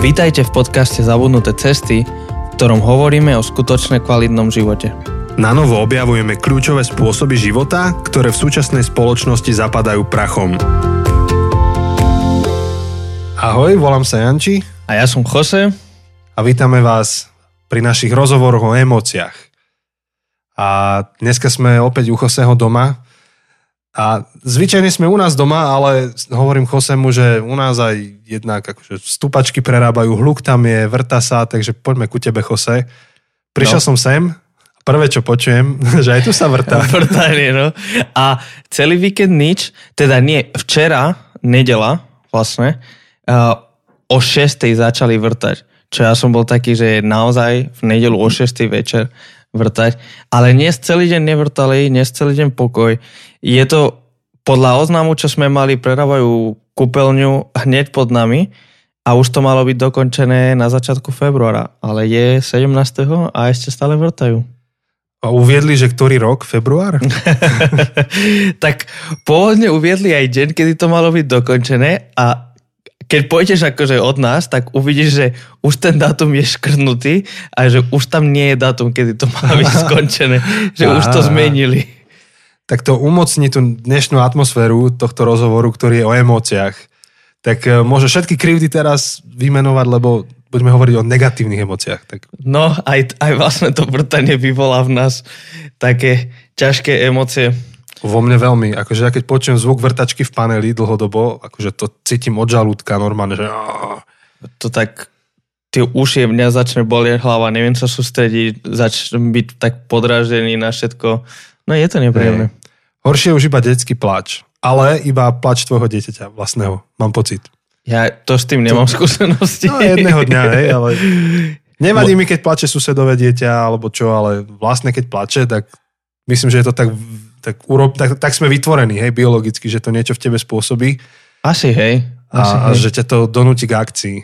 Vítajte v podcaste Zabudnuté cesty, v ktorom hovoríme o skutočne kvalitnom živote. Na novo objavujeme kľúčové spôsoby života, ktoré v súčasnej spoločnosti zapadajú prachom. Ahoj, volám sa Janči A ja som Jose. a vítame vás pri našich rozhovoroch o emóciách. A dneska sme opäť u Joseho doma. A zvyčajne sme u nás doma, ale hovorím Josemu, že u nás aj jednak akože stupačky prerábajú, hluk tam je, vrta sa, takže poďme ku tebe, Jose. Prišiel No. som sem, prvé čo počujem, že aj tu sa vrta. Vrtanie, no. A celý víkend nič, teda nie, včera, nedela vlastne, uh, o 6. začali vrtať. Čo ja som bol taký, že naozaj v nedelu o 6. večer vrtať. Ale dnes celý deň nevrtali, dnes celý deň pokoj. Je to podľa oznamu, čo sme mali, prerábajú kúpeľňu hneď pod nami a už to malo byť dokončené na začiatku februára. Ale je 17. a ešte stále vrtajú. A uviedli, že ktorý rok? Február? tak pôvodne uviedli aj deň, kedy to malo byť dokončené a keď pôjdeš akože od nás, tak uvidíš, že už ten dátum je škrtnutý a že už tam nie je dátum, kedy to má byť skončené. že už to zmenili. tak to umocní tú dnešnú atmosféru tohto rozhovoru, ktorý je o emóciách. Tak e, môže všetky krivdy teraz vymenovať, lebo budeme hovoriť o negatívnych emóciách. Tak No, aj, aj vlastne to vrtanie vyvolá v nás také ťažké emócie. Vo mne veľmi, akože ja keď počujem zvuk vrtačky v paneli dlhodobo, akože to cítim od žalúdka normálne, že To tak tie ušie mňa začne bolieť hlava, neviem sa sústrediť, začnem byť tak podráždený na všetko. No je to nepríjemné. horšie je už iba detský plač. Ale iba plač tvojho dieťaťa vlastného, mám pocit. Ja to s tým nemám skúsenosti. No jedného dňa, hej, ale nevadí mi, keď plače susedové dieťa, alebo čo, ale vlastne keď plače, tak myslím, že je to tak, tak, urob, tak, tak sme vytvorení, hej, biologicky, že to niečo v tebe spôsobí Asi hej. Asi a, a hej. že ťa to donúti k akcii.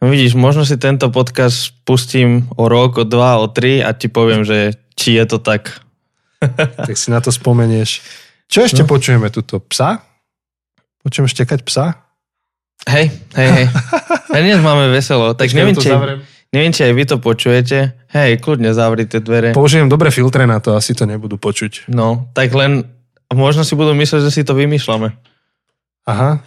No vidíš, možno si tento podcast pustím o rok, o dva, o tri a ti poviem, že či je to tak. Tak si na to spomenieš. Čo ešte no. počujeme tuto? Psa? Počujem štekať psa? Hej, hej, hej. A dnes máme veselo, tak Počkaj, neviem či, zavriem. Neviem, či aj vy to počujete. Hej, kľudne zavrite dvere. Použijem dobré filtre na to, asi to nebudú počuť. No, tak len možno si budú myslieť, že si to vymýšľame. Aha.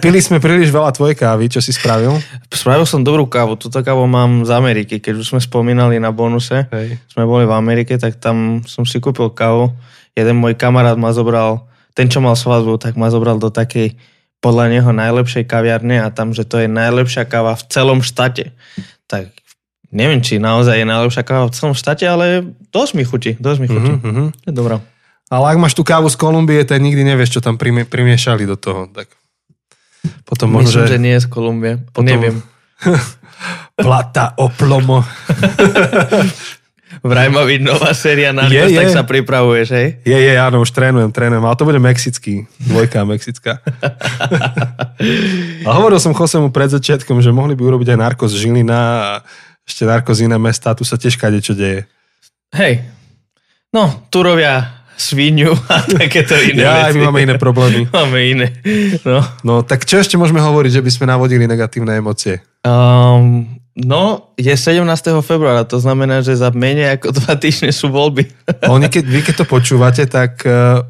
Pili sme príliš veľa tvojej kávy, čo si spravil? Spravil som dobrú kávu, túto kávu mám z Ameriky, keď už sme spomínali na bonuse. Hej. sme boli v Amerike, tak tam som si kúpil kávu. Jeden môj kamarát ma zobral, ten čo mal svadbu, tak ma zobral do takej podľa neho najlepšej kaviarne a tam, že to je najlepšia káva v celom štáte. Tak neviem, či naozaj je najlepšia káva v celom štáte, ale dosť mi chutí, dosť mi chutí. Mhm, mhm. Je dobrá. Ale ak máš tú kávu z Kolumbie, tak nikdy nevieš, čo tam primie, primiešali do toho. Tak potom možno, Myslím, že že nie je z Kolumbie. Potom- Neviem. plata o plomo. Vraj má byť nová séria na Je, tak je. sa pripravuješ, hej? Je, je, áno, už trénujem, trénujem, ale to bude mexický. Dvojka mexická. a hovoril som Josemu pred začiatkom, že mohli by urobiť aj narkos Žilina a ešte narkos iné mesta, tu sa tiež kade čo deje. Hej. No, tu robia sviniu a takéto iné Ja, veci. my máme iné problémy. Máme iné. No. No, tak čo ešte môžeme hovoriť, že by sme navodili negatívne emócie? Um, no, je 17. februára, to znamená, že za menej ako dva týždne sú voľby. Oni, keď, vy keď to počúvate, tak uh,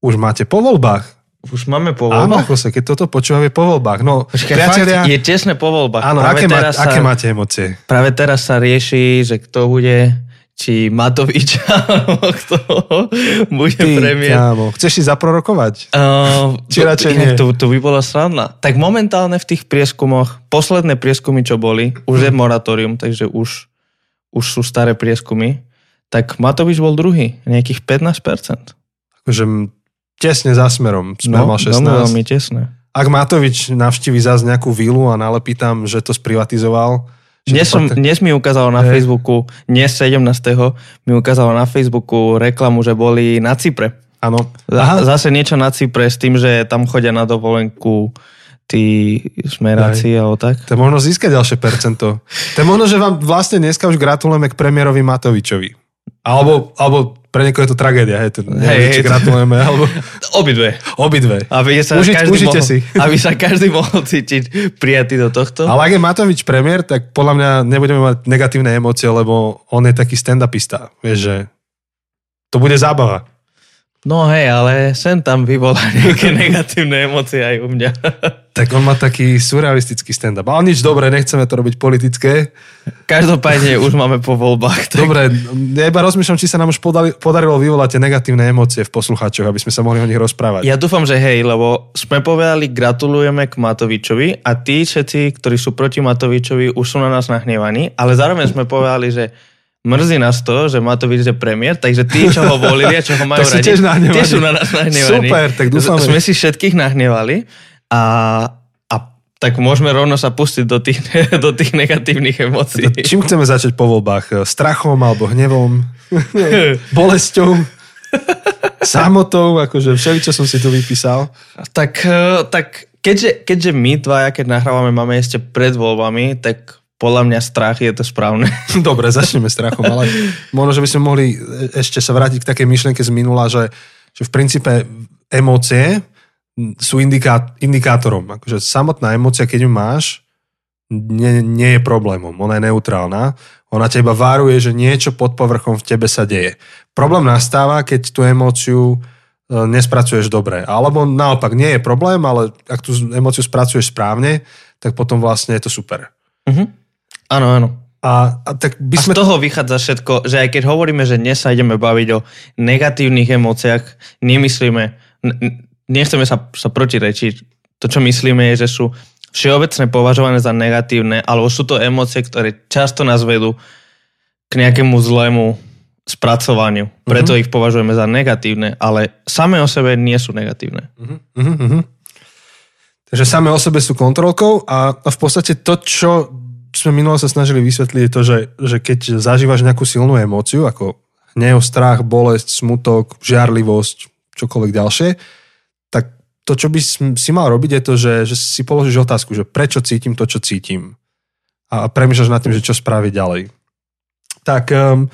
už máte po voľbách. Už máme po Áno, voľbách. Jose, keď toto počúvame po voľbách. No, Počkaj, priatelia, fakt, je tesne po voľbách. áno, práve, aké, má, sa, aké máte emócie? práve teraz sa rieši, že kto bude, či Matovič, kto bude Ty, premiér. kámo, chceš si zaprorokovať? Uh, Či radšej inak nie? To, to by bola sranda. Tak momentálne v tých prieskumoch, posledné prieskumy, čo boli, už je moratórium, takže už, už sú staré prieskumy, tak Matovič bol druhý, nejakých 15%. Akože tesne za smerom. Smer mal 16. no, veľmi tesné. Ak Matovič navštívi zase nejakú vilu a nalepí tam, že to sprivatizoval, Dnes, som, dnes mi ukázalo na. Facebooku, dnes 17. mi ukázalo na Facebooku reklamu, že boli na Cypre. Áno. Za, zase niečo na Cypre s tým, že tam chodia na dovolenku tí smeráci alebo tak. To možno získať ďalšie percento. To možno, že vám vlastne dneska už gratulujeme k premiérovi Matovičovi. Alebo, alebo pre niekoho je to tragédia, hej, ten, Hej, hej, či to- gratulujeme, alebo Obidve. obidve. Aby sa, Užiť- každý užite mohol, si. aby sa každý mohol cítiť prijatý do tohto. Ale ak je Matovič premiér, tak podľa mňa nebudeme mať negatívne emócie, lebo on je taký stand-upista. Vieš, že to bude zábava. No hej, ale sem tam vyvolá nejaké negatívne emócie aj u mňa. Tak on má taký surrealistický stand-up. Ale nič dobré, nechceme to robiť politické. Každopádne už máme po voľbách. Tak... Dobre, ja iba rozmýšľam, či sa nám už podali, podarilo vyvolať tie negatívne emócie v poslucháčoch, aby sme sa mohli o nich rozprávať. Ja dúfam, že hej, lebo sme povedali gratulujeme k Matovičovi a tí všetci, ktorí sú proti Matovičovi, už sú na nás nahnevaní, ale zároveň sme povedali, že mrzí nás to, že Matovič je premiér, takže tí, čo ho volili a čo ho majú radi, tiež nahnevaní. tie sú na nás nahnevaní. Super, tak dúfame. Sme si všetkých nahnevali a, a tak môžeme rovno sa pustiť do tých, do tých negatívnych emócií. Čím chceme začať po voľbách? Strachom alebo hnevom? Bolesťou? Samotou? Akože všeli, čo som si tu vypísal. Tak, eh, tak keďže, keďže my dvaja, keď nahrávame, máme ešte pred voľbami, tak podľa mňa strach je to správne. Dobre, začneme strachom, ale možno, že by sme mohli ešte sa vrátiť k takej myšlienke z minula, že, že v princípe emócie sú indiká, indikátorom. Akože samotná emócia, keď ju máš, nie, nie je problémom. Ona je neutrálna. Ona teba varuje, že niečo pod povrchom v tebe sa deje. Problém nastáva, keď tú emóciu e, nespracuješ dobre. Alebo naopak, nie je problém, ale ak tú emóciu spracuješ správne, tak potom vlastne je to super. Mhm. Áno, áno. A, a tak by A sme... z toho vychádza všetko, že aj keď hovoríme, že dnes sa ideme baviť o negatívnych emóciách, nemyslíme, nechceme sa, sa protirečiť. To, čo myslíme, je, že sú všeobecne považované za negatívne, alebo sú to emócie, ktoré často nás vedú k nejakému zlému spracovaniu. Preto ich považujeme za negatívne, ale same o sebe nie sú negatívne. Uh-huh, uh-huh. Takže same o sebe sú kontrolkou a, a v podstate to, čo sme minulo sa snažili vysvetliť, je to, že, že keď zažívaš nejakú silnú emóciu, ako hnev, strach, bolesť, smutok, žiarlivosť, čokoľvek ďalšie, tak to, čo by si- mal robiť, je to, že, že si položíš otázku, že prečo cítim to, čo cítim. A premýšľaš nad tým, že čo spraviť ďalej. Tak um,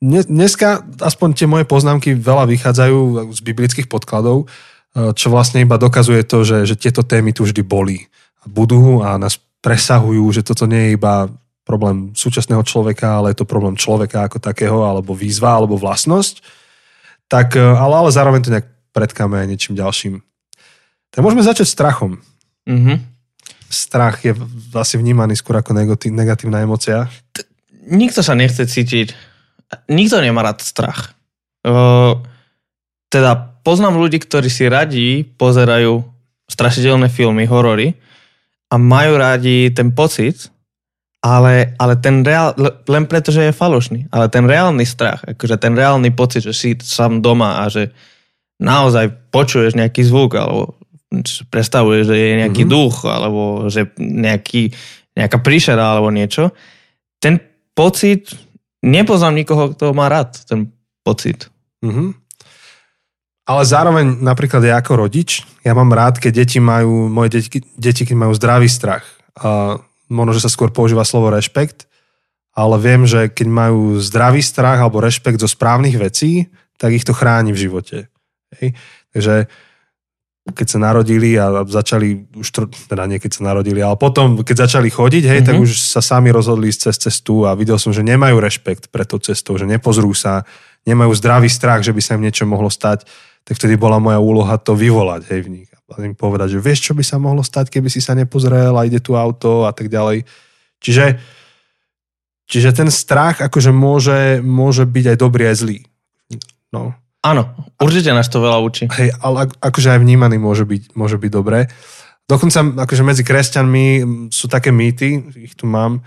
dneska aspoň tie moje poznámky veľa vychádzajú z biblických podkladov, uh, čo vlastne iba dokazuje to, že, že tieto témy tu vždy boli a budú a nás presahujú, že toto nie je iba problém súčasného človeka, ale je to problém človeka ako takého, alebo výzva, alebo vlastnosť. Tak, uh, ale, ale zároveň to nejak predkáme aj niečím ďalším. Tak môžeme začať strachom. Mhm. Strach je asi vnímaný skôr ako negatí- negatívna emocia. nikto sa nechce cítiť, nikto nemá rád strach. Uh, teda poznám ľudí, ktorí si radí pozerajú strašidelné filmy, horory a majú rádi ten pocit, ale, ale ten reál, le- len preto, že je falošný, ale ten reálny strach, akože ten reálny pocit, že si sám doma a že naozaj počuješ nejaký zvuk alebo predstavuješ, že je nejaký Mhm. mm-hmm. duch alebo že nejaký, nejaká príšera alebo niečo, ten pocit, nepoznám nikoho, kto má rád ten pocit. Mhm. Ale zároveň napríklad ja ako rodič, ja mám rád, keď deti majú, moje deti, deti keď majú zdravý strach. A možno, že sa skôr používa slovo rešpekt, ale viem, že keď majú zdravý strach alebo rešpekt zo správnych vecí, tak ich to chráni v živote. Hej? Takže keď sa narodili a začali, už teda nie keď sa narodili, ale potom, keď začali chodiť, hej, mm-hmm. tak Mhm. už sa sami rozhodli ísť cez cestu a videl som, že nemajú rešpekt pre tou cestou, že nepozrú sa, nemajú zdravý strach, že by sa im niečo mohlo stať, tak vtedy bola moja úloha to vyvolať hej, v nich. A im povedať, že vieš, čo by sa mohlo stať, keby si sa nepozrel a ide tu auto a tak ďalej. Čiže, čiže ten strach akože môže, môže byť aj dobrý, aj zlý. No. Áno, určite nás to veľa učí. Hej, ale ak- akože aj vnímaný môže byť, môže byť dobré. Dokonca akože medzi kresťanmi sú také mýty, ich tu mám,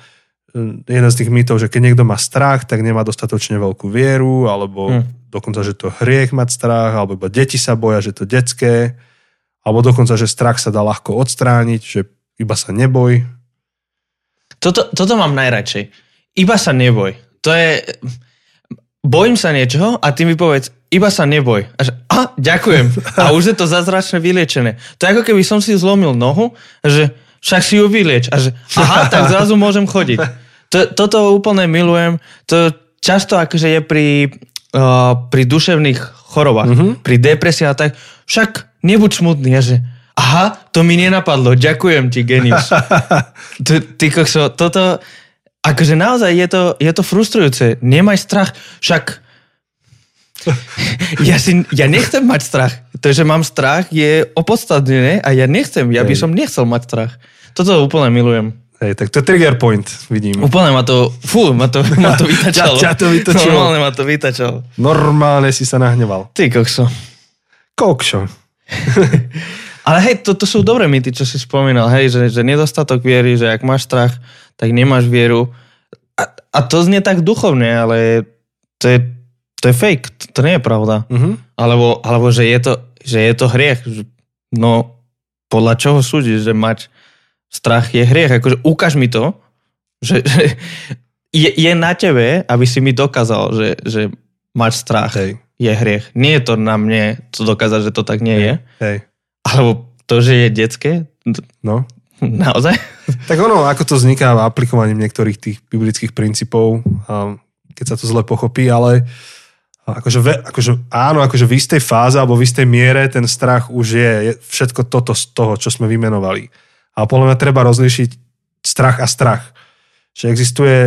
jeden z tých mýtov, že keď niekto má strach, tak nemá dostatočne veľkú vieru, alebo Hm. Dokonca, že to hriech mať strach, alebo iba deti sa boja, že to detské, alebo dokonca, že strach sa dá ľahko odstrániť, že iba sa neboj. Toto, toto mám najradšej. Iba sa neboj. To je... Bojím sa niečoho a ty mi povedz, iba sa neboj. A, že, a ďakujem. A už je to zázračne vyliečené. To je ako keby som si zlomil nohu, že však si ju vylieč. A že, aha, tak zrazu môžem chodiť. To, toto úplne milujem. To často akože je pri uh, pri duševných chorobách, Mhm. pri depresii a tak, však nebuď smutný. Ja že, aha, to mi nenapadlo, ďakujem ti, genius. ty, ty kokso, toto, akože naozaj je to, je to frustrujúce. Nemaj strach, však ja, si, ja nechcem mať strach. To, že mám strach, je opodstatnené a ja nechcem. Ja by som nechcel mať strach. Toto úplne milujem. Hej, tak to je trigger point, vidím. Úplne ma to, fú, ma to, ma to vytačalo. Ťa- ťa to vytočilo. Normálne ma to vytačalo. Normálne si sa nahneval. Ty kokso. Kokšo. Ale hej, toto sú dobré mýty, čo si spomínal, hej, že, že nedostatok viery, že ak máš strach, tak nemáš vieru. A, a to znie tak duchovne, ale to je, to je fake, to, to nie je pravda. Mhm. Alebo, alebo že, je to, že je to hriech. No, podľa čoho súdiš, že mať strach je hriech? Akože ukáž mi to, že, že je, je na tebe, aby si mi dokázal, že, že mať strach Hej, je hriech. Nie je to na mne to dokázať, že to tak nie je. hej. Alebo to, že je detské, No. naozaj? Tak ono, ako to vzniká aplikovaním niektorých tých biblických princípov, keď sa to zle pochopí, ale akože, ve, akože áno, akože v istej fáze alebo v istej miere ten strach už je, je všetko toto z toho, čo sme vymenovali. A podľa mňa treba rozlíšiť strach a strach. Že existuje,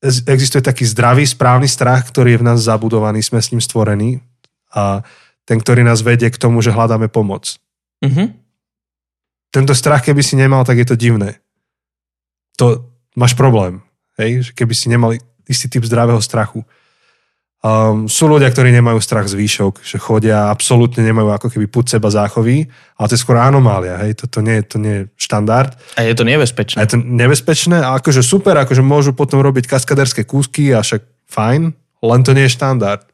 ex- existuje taký zdravý, správny strach, ktorý je v nás zabudovaný, sme s ním stvorení a ten, ktorý nás vedie k tomu, že hľadáme pomoc Mhm. tento strach, keby si nemal, tak je to divné. To máš problém. Hej? Keby si nemal istý typ zdravého strachu. Um, sú ľudia, ktorí nemajú strach z výšok, že chodia, absolútne nemajú ako keby púd seba záchovy, ale to je skôr anomália. Hej? Toto nie, to nie je štandard. A je to A nebezpečné. je to nebezpečné a akože super, akože môžu potom robiť kaskaderské kúsky a však fajn, len to nie je štandard.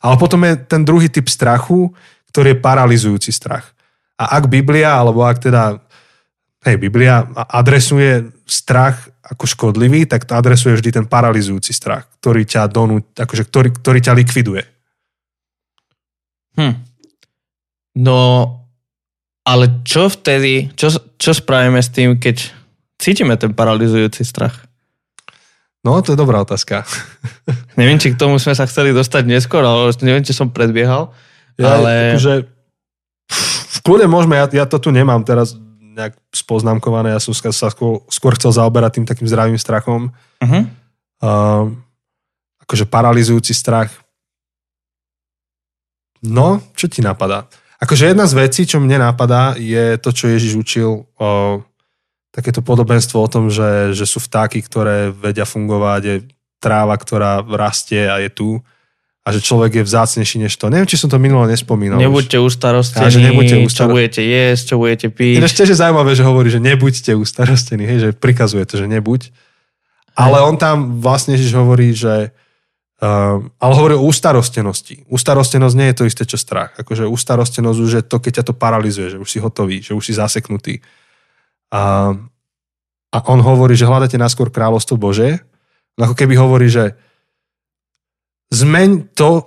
Ale potom je ten druhý typ strachu, ktorý je paralizujúci strach. A ak Biblia, alebo ak teda, hej, Biblia adresuje strach ako škodlivý, tak to adresuje vždy ten paralizujúci strach, ktorý ťa donú, akože ktorý, ktorý ťa likviduje. Hm. No, ale čo vtedy, čo, čo spravíme s tým, keď cítime ten paralizujúci strach? No, to je dobrá otázka. Neviem, či k tomu sme sa chceli dostať neskôr, ale neviem, či som predbiehal. Ja, Ale- akože, v kľude môžeme, ja, ja to tu nemám teraz nejak spoznámkované, ja som sa skôr, skôr chcel zaoberať tým takým zdravým strachom. Uh-huh. Uh, akože paralizujúci strach. No, čo ti napadá? Akože jedna z vecí, čo mne napadá, je to, čo Ježiš učil o takéto podobenstvo o tom, že, že sú vtáky, ktoré vedia fungovať, je tráva, ktorá rastie a je tu a že človek je vzácnejší než to. Neviem, či som to minulo nespomínal. Nebuďte ustarostení, A že nebuďte čo ustar- budete jesť, čo budete piť. Ináč tiež je zaujímavé, že hovorí, že nebuďte ustarostení, hej, že prikazuje to, že nebuď. Ale on tam vlastne Ježiš hovorí, že Um, ale hovorí o ustarostenosti. Ustarostenosť nie je to isté, čo strach. Akože ustarostenosť už je to, keď ťa to paralizuje, že už si hotový, že už si zaseknutý. A, a on hovorí, že hľadáte náskôr kráľovstvo Bože. No ako keby hovorí, že zmeň to,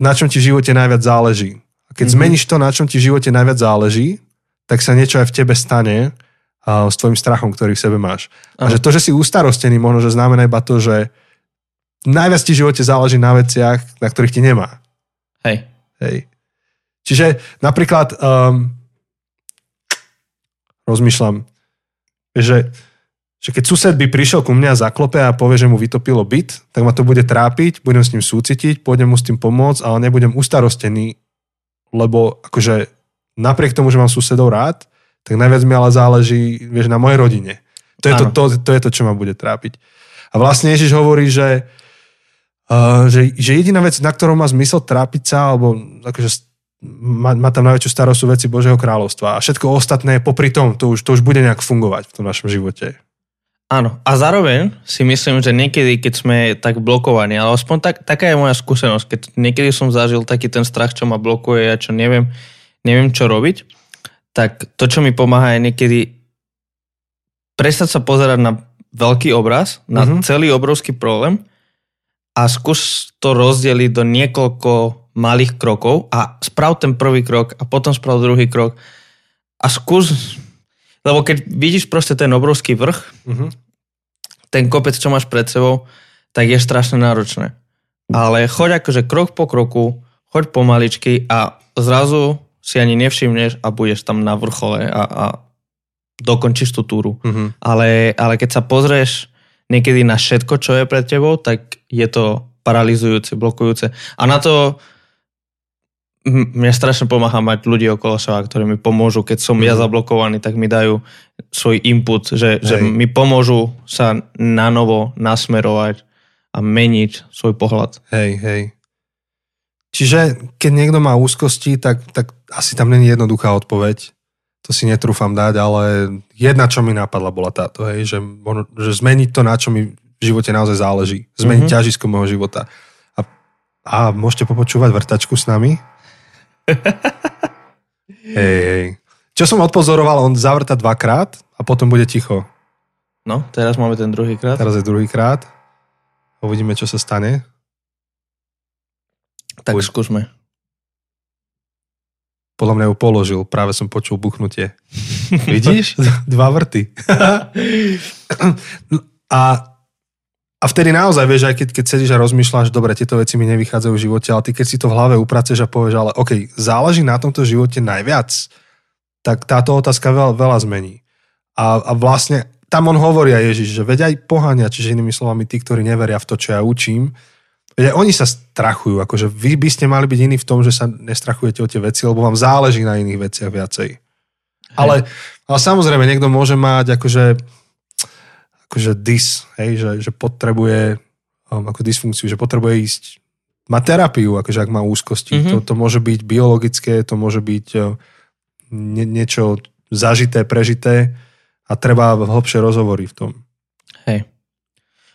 na čom ti v živote najviac záleží. A keď Mhm. mm-hmm. zmeníš to, na čom ti v živote najviac záleží, tak sa niečo aj v tebe stane a, s tvojim strachom, ktorý v sebe máš. A Áno. že to, že si ustarostený, možno, že znamená iba to, že najviac ti v živote záleží na veciach, na ktorých ti nemá. Hej. Hej. Čiže napríklad um, rozmýšľam, že, že keď sused by prišiel ku mne a zaklope a povie, že mu vytopilo byt, tak ma to bude trápiť, budem s ním súcitiť, pôjdem mu s tým pomôcť, ale nebudem ustarostený, lebo akože napriek tomu, že mám susedov rád, tak najviac mi ale záleží, vieš, na mojej rodine. To je to, to, to je to, čo ma bude trápiť. A vlastne Ježiš hovorí, že, uh, že, že jediná vec, na ktorou má zmysel trápiť sa, alebo akože má, má tam najväčšiu starosť veci Božieho kráľovstva. A všetko ostatné popri tom, to už, to už bude nejak fungovať v tom našom živote. Áno. A zároveň si myslím, že niekedy, keď sme tak blokovaní, ale aspoň tak, taká je moja skúsenosť, keď niekedy som zažil taký ten strach, čo ma blokuje a čo neviem, neviem čo robiť, tak to, čo mi pomáha je niekedy prestať sa pozerať na veľký obraz, na Mhm. mm-hmm. celý obrovský problém a skús to rozdeliť do niekoľko malých krokov a sprav ten prvý krok a potom sprav druhý krok a skús, lebo keď vidíš proste ten obrovský vrch, Uh-huh. Ten kopec, čo máš pred sebou, tak je strašne náročné. ale choď akože krok po kroku, choď pomaličky a zrazu si ani nevšimneš a budeš tam na vrchole a, a dokončíš tú túru. Mhm. Ale, ale keď sa pozrieš niekedy na všetko, čo je pred tebou, tak je to paralizujúce, blokujúce. A na to m- mne strašne pomáha mať ľudí okolo seba, ktorí mi pomôžu. Keď som ja Mhm. zablokovaný, tak mi dajú svoj input, že, že mi pomôžu sa na novo nasmerovať a meniť svoj pohľad. Hej, hej. Čiže keď niekto má úzkosti, tak, tak asi tam není jednoduchá odpoveď. To si netrúfam dať, ale jedna, čo mi napadla, bola táto, hej, že, možno- že zmeniť to, na čo mi v živote naozaj záleží. Zmeniť Mhm. mm-hmm. ťažisko môjho života. A, a môžete popočúvať vrtačku s nami? hej, hej. Čo som odpozoroval, on zavrta dvakrát a potom bude ticho. No, teraz máme ten druhý krát. Teraz je druhýkrát. Uvidíme, čo sa stane. Tak Buď- skúsme. Podľa mňa ju položil, práve som počul buchnutie. Vidíš? Dva vrty. a, a vtedy naozaj, vieš, aj keď, keď sedíš a rozmýšľaš, dobre, tieto veci mi nevychádzajú v živote, ale ty keď si to v hlave upraceš a povieš, ale OK, záleží na tomto živote najviac, tak táto otázka veľa, veľa zmení. A, a vlastne tam on hovorí aj Ježiš, že veď aj pohania, čiže inými slovami tí, ktorí neveria v to, čo ja učím, veď aj oni sa strachujú, akože vy by ste mali byť iní v tom, že sa nestrachujete o tie veci, lebo vám záleží na iných veciach viacej. Ale, ale samozrejme, niekto môže mať akože, akože dis, hej, že, že potrebuje um, ako dysfunkciu, že potrebuje ísť má terapiu, akože ak má úzkosti. Mhm. Mm-hmm. To, to môže byť biologické, to môže byť uh, nie, niečo zažité, prežité a treba hlbšie rozhovory v tom. Hej.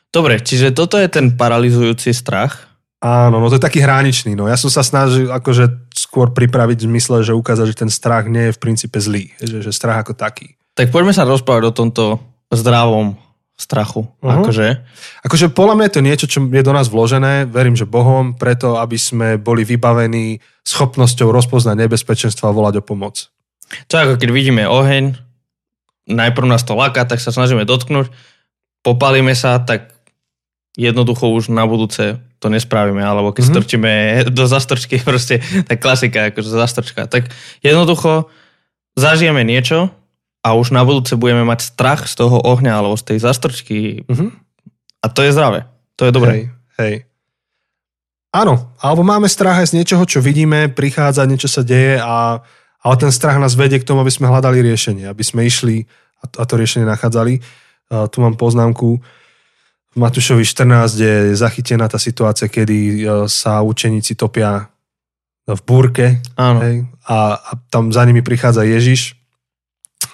Dobre, čiže toto je ten paralizujúci strach. Áno, no to je taký hraničný. No. Ja som sa snažil akože skôr pripraviť v zmysle, že ukázať, že ten strach nie je v princípe zlý. Že, že strach ako taký. Tak poďme sa rozprávať o tomto zdravom strachu. Mhm. Akože. Akože podľa mňa je to niečo, čo je do nás vložené, verím, že Bohom, preto, aby sme boli vybavení schopnosťou rozpoznať nebezpečenstva a volať o pomoc. To ako keď vidíme oheň, najprv nás to laká, tak sa snažíme dotknúť, popalíme sa, tak jednoducho už na budúce to nespravíme, alebo keď Mhm. mm-hmm. strčíme do zastrčky, proste, tak klasika, akože zastrčka. Tak jednoducho zažijeme niečo a už na budúce budeme mať strach z toho ohňa alebo z tej zastrčky Mhm. a to je zdravé. To je dobré. Hej, hej. Áno, alebo máme strach aj z niečoho, čo vidíme, prichádza, niečo sa deje, a, ale ten strach nás vedie k tomu, aby sme hľadali riešenie, aby sme išli a to, a to riešenie nachádzali. A tu mám poznámku v Matúšovi 14, kde je zachytená tá situácia, kedy e, sa učeníci topia v búrke Áno. hej, a, a tam za nimi prichádza Ježiš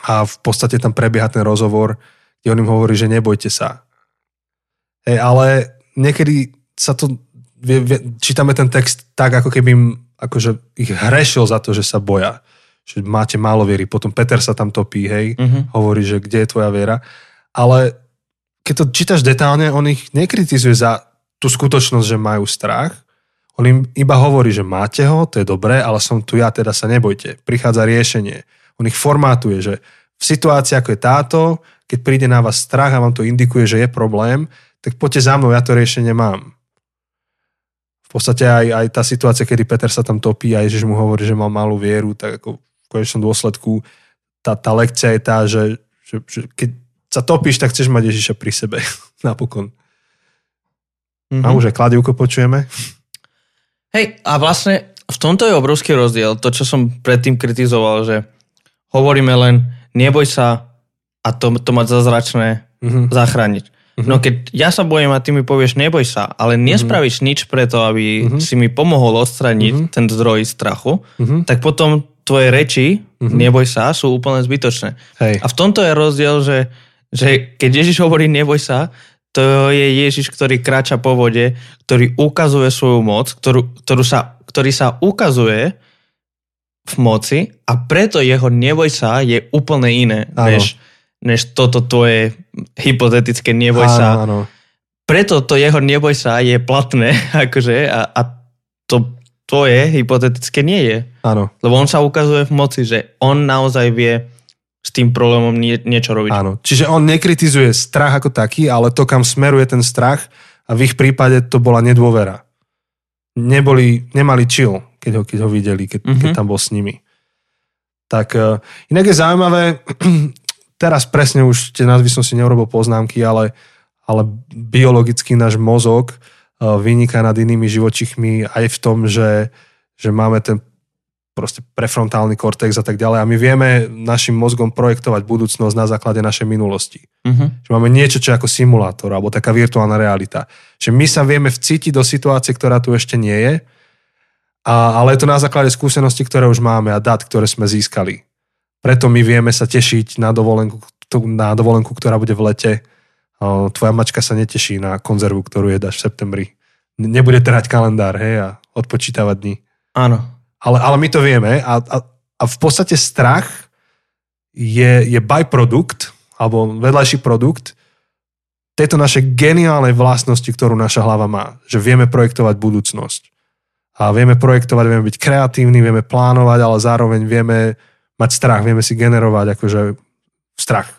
a v podstate tam prebieha ten rozhovor, kde on im hovorí, že nebojte sa. Hej, ale niekedy sa to, čítame ten text tak, ako keby im, akože ich hrešil za to, že sa boja. Že máte málo viery. Potom Peter sa tam topí, hej, Mhm. hovorí, že kde je tvoja viera. Ale keď to čítaš detálne, on ich nekritizuje za tú skutočnosť, že majú strach. On im iba hovorí, že máte ho, to je dobré, ale som tu ja, teda sa nebojte. Prichádza riešenie. On ich formátuje, že v situácii ako je táto, keď príde na vás strach a vám to indikuje, že je problém, tak poďte za mnou, ja to riešenie mám. V podstate aj, aj tá situácia, kedy Peter sa tam topí a Ježiš mu hovorí, že mal malú vieru, tak ako v konečnom dôsledku tá, tá lekcia je tá, že, že, že keď sa topíš, tak chceš mať Ježiša pri sebe napokon. Mhm. A už aj kladivko počujeme. Hej, a vlastne v tomto je obrovský rozdiel. To, čo som predtým kritizoval, že hovoríme len neboj sa a to, to mať zázračné Mhm. zachrániť. No keď ja sa bojím a ty mi povieš neboj sa, ale nespravíš nič preto, aby Mhm. si mi pomohol odstraniť Mhm. ten zdroj strachu, Mhm. tak potom tvoje reči Mhm. neboj sa sú úplne zbytočné. Hej. A v tomto je rozdiel, že, že keď Ježiš hovorí neboj sa, to je Ježiš, ktorý kráča po vode, ktorý ukazuje svoju moc, ktorú, ktorú sa, ktorý sa ukazuje v moci a preto jeho neboj sa je úplne iné, Áno. než, než toto tvoje hypotetické neboj áno, sa. áno. Preto to jeho neboj sa je platné, akože, a, a to tvoje hypotetické nie je. Áno, Lebo on sa ukazuje v moci, že on naozaj vie s tým problémom nie, niečo robiť. áno. Čiže on nekritizuje strach ako taký, ale to, kam smeruje ten strach a v ich prípade to bola nedôvera. neboli, nemali chill, keď ho, keď ho videli, keď, mm-hmm. keď tam bol s nimi. Tak uh, inak je zaujímavé, teraz presne už tie názvy som si neurobil poznámky, ale, ale biologicky náš mozog uh, vyniká nad inými živočichmi aj v tom, že, že máme ten proste prefrontálny kortex a tak ďalej. A my vieme našim mozgom projektovať budúcnosť na základe našej minulosti. Uh-huh. Že máme niečo, čo ako simulátor, alebo taká virtuálna realita. Že my sa vieme vcítiť do situácie, ktorá tu ešte nie je, a, ale je to na základe skúseností, ktoré už máme a dát, ktoré sme získali. Preto my vieme sa tešiť na dovolenku, na dovolenku ktorá bude v lete. Tvoja mačka sa neteší na konzervu, ktorú jedáš v septembri. Nebude trhať kalendár, hej, a odpočítavať dní. Áno, ale, ale my to vieme a, a, a v podstate strach je, je byprodukt alebo vedľajší produkt tejto našej geniálnej vlastnosti, ktorú naša hlava má. Že vieme projektovať budúcnosť. A vieme projektovať, vieme byť kreatívni, vieme plánovať, ale zároveň vieme mať strach, vieme si generovať akože strach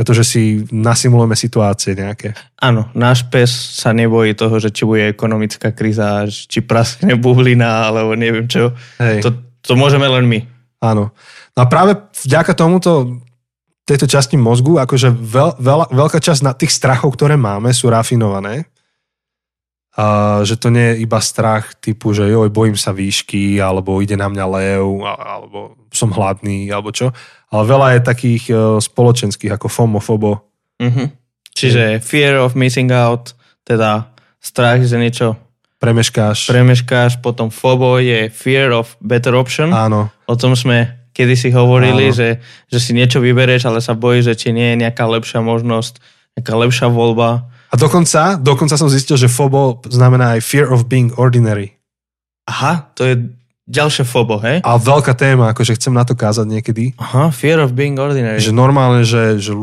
pretože si nasimulujeme situácie nejaké. Áno, náš pes sa nebojí toho, že či bude ekonomická kríza, či praskne bublina, alebo neviem čo. Hej. To, to môžeme len my. Áno. No a práve vďaka tomuto, tejto časti mozgu, akože veľ, veľ, veľká časť na tých strachov, ktoré máme, sú rafinované. Že to nie je iba strach typu, že joj, bojím sa výšky, alebo ide na mňa lev, alebo som hladný, alebo čo ale veľa je takých uh, spoločenských ako FOMO, FOBO. Mm-hmm. Čiže fear of missing out, teda strach, že niečo premeškáš. Premeškáš, potom FOBO je fear of better option. Áno. O tom sme kedy si hovorili, že, že si niečo vybereš, ale sa bojíš, že či nie je nejaká lepšia možnosť, nejaká lepšia voľba. A dokonca, dokonca som zistil, že FOBO znamená aj fear of being ordinary. Aha, to je Ďalšie fobo, hej? A veľká téma, akože chcem na to kázať niekedy. Aha, fear of being ordinary. Že normálne, že, že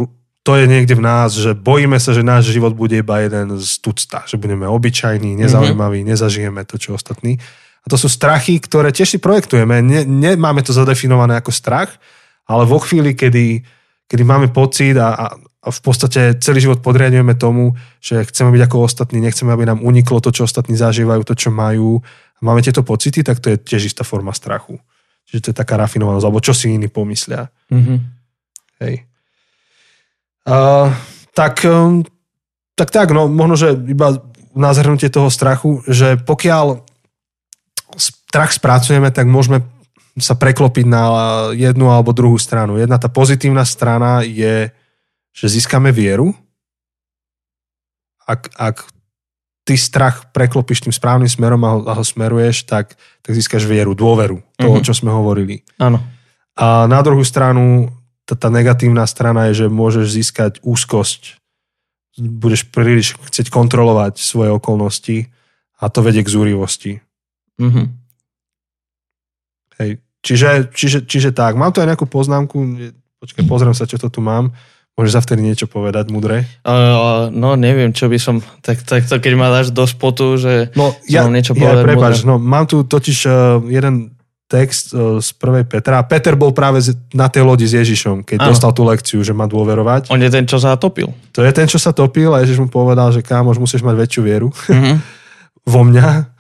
to je niekde v nás, že bojíme sa, že náš život bude iba jeden z tucta, že budeme obyčajní, mhm. nezaujímaví, mm-hmm. nezažijeme to, čo ostatní. A to sú strachy, ktoré tiež si projektujeme. Ne, nemáme to zadefinované ako strach, ale vo chvíli, kedy, kedy máme pocit a, a v podstate celý život podriadujeme tomu, že chceme byť ako ostatní, nechceme, aby nám uniklo to, čo ostatní zažívajú, to, čo majú, a máme tieto pocity, tak to je tiež istá forma strachu. Čiže to je taká rafinovanosť, alebo čo si iní pomyslia. Mm-hmm. Hej. Uh, tak, um, tak tak, no možno, že iba na zhrnutie toho strachu, že pokiaľ strach spracujeme, tak môžeme sa preklopiť na jednu alebo druhú stranu. Jedna tá pozitívna strana je, že získame vieru. Ak, ak ty strach preklopíš tým správnym smerom a ho, a ho smeruješ, tak, tak získaš vieru, dôveru, to, mm-hmm. o čo sme hovorili. Áno. A na druhú stranu, tá, tá negatívna strana je, že môžeš získať úzkosť, budeš príliš chcieť kontrolovať svoje okolnosti a to vedie k zúrivosti. Mm-hmm. Hej. Čiže, čiže, čiže tak, mám tu aj nejakú poznámku, počkaj, pozriem sa, čo to tu mám. Môžeš sa vtedy niečo povedať mudre? Uh, no neviem, čo by som... Tak, tak to, keď ma dáš do spotu, že no, ja, mám niečo povedať ja, prepáč, no, mám tu totiž uh, jeden text uh, z prvej Petra. Peter bol práve na tej lodi s Ježišom, keď ano. dostal tú lekciu, že má dôverovať. On je ten, čo sa topil. To je ten, čo sa topil a Ježiš mu povedal, že kámoš, musíš mať väčšiu vieru mm-hmm. vo mňa.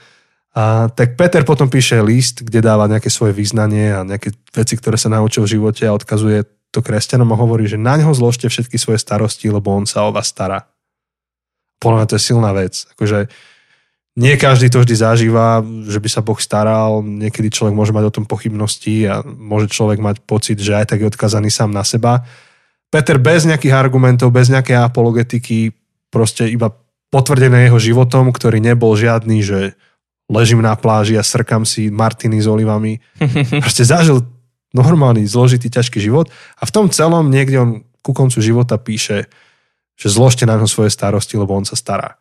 A tak Peter potom píše list, kde dáva nejaké svoje význanie a nejaké veci, ktoré sa naučil v živote a odkazuje to kresťanom a hovorí, že na neho zložte všetky svoje starosti, lebo on sa o vás stará. Podľa mňa to je silná vec. Akože nie každý to vždy zažíva, že by sa Boh staral, niekedy človek môže mať o tom pochybnosti a môže človek mať pocit, že aj tak je odkazaný sám na seba. Peter bez nejakých argumentov, bez nejakej apologetiky, proste iba potvrdené jeho životom, ktorý nebol žiadny, že ležím na pláži a srkam si martiny s olivami. Proste zažil normálny, zložitý, ťažký život a v tom celom niekde on ku koncu života píše, že zložte na ňo svoje starosti, lebo on sa stará.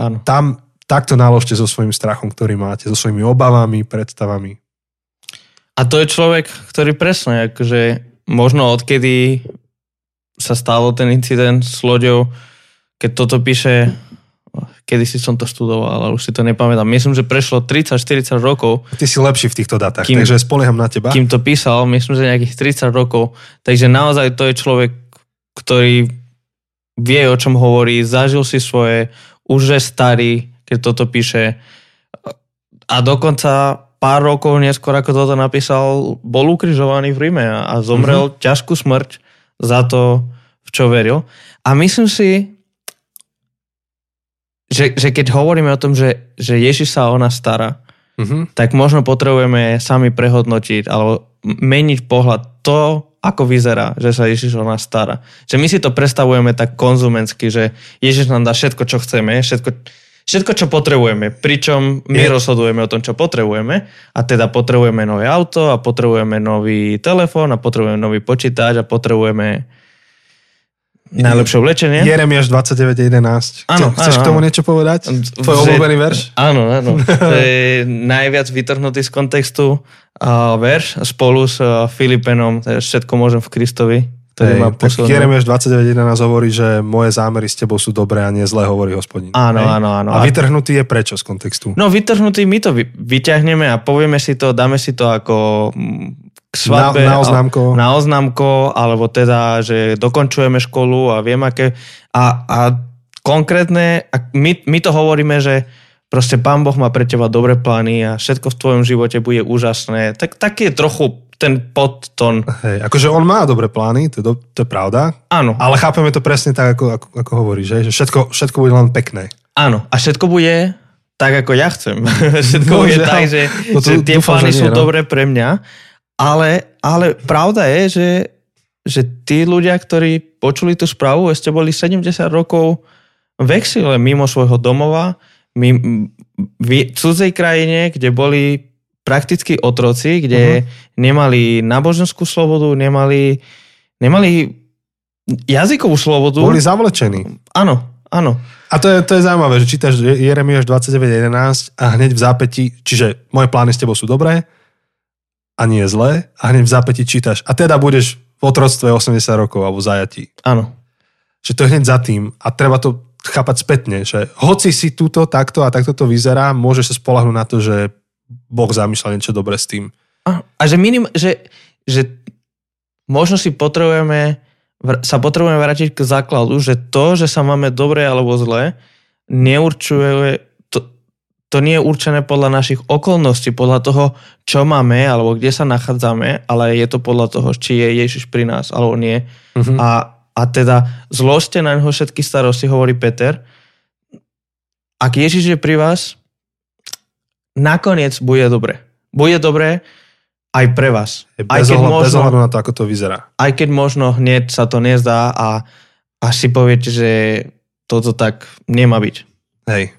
Áno. Tam takto naložte so svojím strachom, ktorý máte, so svojimi obavami, predstavami. A to je človek, ktorý presne, akože možno odkedy sa stalo ten incident s loďou, keď toto píše kedy si som to študoval, ale už si to nepamätám. Myslím, že prešlo 30-40 rokov. Ty si lepší v týchto datách, kým, takže spolieham na teba. Kým to písal, myslím, že nejakých 30 rokov. Takže naozaj to je človek, ktorý vie, o čom hovorí, zažil si svoje, už je starý, keď toto píše. a dokonca pár rokov neskôr, ako toto napísal, bol ukrižovaný v Ríme a, a zomrel mm-hmm. ťažkú smrť za to, v čo veril. A myslím si, že, že keď hovoríme o tom, že, že Ježiš sa o nás stará, mm-hmm. tak možno potrebujeme sami prehodnotiť alebo meniť pohľad to, ako vyzerá, že sa Ježiš o nás stará. Že my si to predstavujeme tak konzumensky, že Ježiš nám dá všetko, čo chceme, všetko, všetko, čo potrebujeme, pričom my Je. rozhodujeme o tom, čo potrebujeme a teda potrebujeme nové auto a potrebujeme nový telefón a potrebujeme nový počítač a potrebujeme Najlepšie oblečenie? Jeremiáš 29.11. Áno, Chceš áno, k tomu niečo povedať? Tvoj obľúbený verš? Áno, áno. To je najviac vytrhnutý z kontextu uh, verš spolu s uh, Filipenom. Všetko môžem v Kristovi. Hej, ma tak Jeremiáš 29.11 hovorí, že moje zámery s tebou sú dobré a nie zlé, hovorí hospodin. Áno, Hej? áno, áno. A vytrhnutý je prečo z kontextu? No vytrhnutý my to vyťahneme a povieme si to, dáme si to ako svadbe. Na, na oznámko. Na oznámko, alebo teda, že dokončujeme školu a viem aké. A, a konkrétne, my, my to hovoríme, že proste Pán Boh má pre teba dobré plány a všetko v tvojom živote bude úžasné. Tak, tak je trochu ten podton. Hej, akože on má dobré plány, to je, do, to je pravda. Áno. Ale chápeme to presne tak, ako, ako, ako hovoríš, že všetko, všetko bude len pekné. Áno, a všetko bude tak, ako ja chcem. všetko no, bude že, tak, že, no to, že tie dúfam, plány že nie, sú no. dobré pre mňa ale, ale pravda je, že, že tí ľudia, ktorí počuli tú správu, ešte boli 70 rokov v exile mimo svojho domova, v cudzej krajine, kde boli prakticky otroci, kde uh-huh. nemali náboženskú slobodu, nemali, nemali jazykovú slobodu. Boli zavlečení. Áno, áno. A to je, to je zaujímavé, že čítaš Jeremiáš 29.11 a hneď v zápäti, čiže moje plány s tebou sú dobré, a nie je zlé a hneď v zápäti čítaš. A teda budeš v otroctve 80 rokov alebo zajatí. Áno. Že to je hneď za tým a treba to chápať spätne, že hoci si túto takto a takto to vyzerá, môžeš sa spolahnúť na to, že Boh zamýšľa niečo dobré s tým. A, a že, minim, že, že možno si potrebujeme sa potrebujeme vrátiť k základu, že to, že sa máme dobre alebo zle, neurčuje to nie je určené podľa našich okolností, podľa toho, čo máme alebo kde sa nachádzame, ale je to podľa toho, či je Ježiš pri nás alebo nie. Uh-huh. A, a teda zložte na neho všetky starosti, hovorí Peter. Ak Ježiš je pri vás, nakoniec bude dobre. Bude dobre aj pre vás. Bez, aj keď ohľad, možno, bez ohľadu na to, ako to vyzerá. Aj keď možno hneď sa to nezdá a, a si poviete, že toto tak nemá byť. Hej.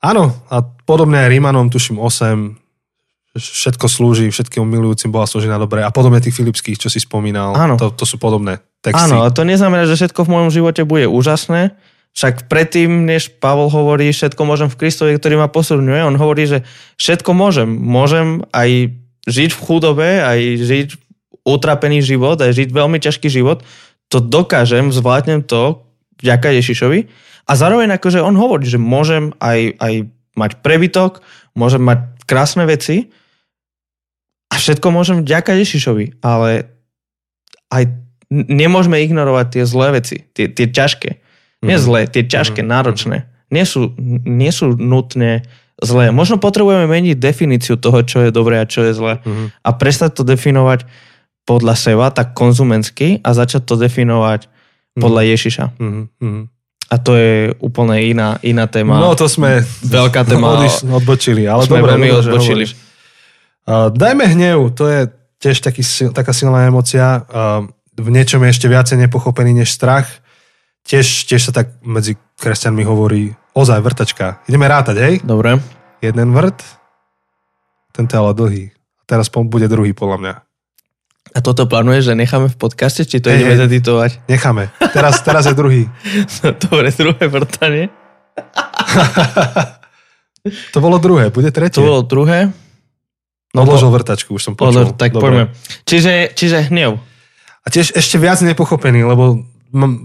Áno, a podobne aj Rímanom, tuším 8, všetko slúži, všetkým milujúcim Boha slúži na dobre. A podobne tých Filipských, čo si spomínal, Áno. To, to sú podobné texty. Áno, a to neznamená, že všetko v mojom živote bude úžasné, však predtým, než Pavol hovorí, všetko môžem v Kristovi, ktorý ma posilňuje, on hovorí, že všetko môžem. Môžem aj žiť v chudobe, aj žiť utrapený život, aj žiť veľmi ťažký život. To dokážem, zvládnem to vďaka Ježišovi a zároveň akože on hovorí, že môžem aj, aj mať prebytok, môžem mať krásne veci a všetko môžem vďaka Ježišovi, ale aj nemôžeme ignorovať tie zlé veci, tie, tie ťažké. Nie mm-hmm. zlé, tie ťažké, mm-hmm. náročné. Nie sú, nie sú nutne zlé. Možno potrebujeme meniť definíciu toho, čo je dobré a čo je zlé. Mm-hmm. A prestať to definovať podľa seba, tak konzumensky a začať to definovať podľa. Ježiša. Mm-hmm. A to je úplne iná, iná téma. No to sme veľká téma. Odiš, odbočili, ale sme dobre, veľmi odbočili. Uh, dajme hnev, to je tiež taký, taká silná emocia. Uh, v niečom je ešte viacej nepochopený než strach. Tiež, tiež sa tak medzi kresťanmi hovorí ozaj vrtačka. Ideme rátať, hej? Dobre. Jeden vrt, ten je ale dlhý. A teraz bude druhý podľa mňa. A toto plánuješ, že necháme v podcaste, či to hey, ideme hey, zeditovať? Necháme. Teraz, teraz je druhý. Dobre, druhé vrtanie. to bolo druhé, bude tretie. To bolo druhé. No, Odložil vrtačku, už som počul. Odlož, tak Dobre. poďme. Čiže, čiže hnev. A tiež ešte viac nepochopený, lebo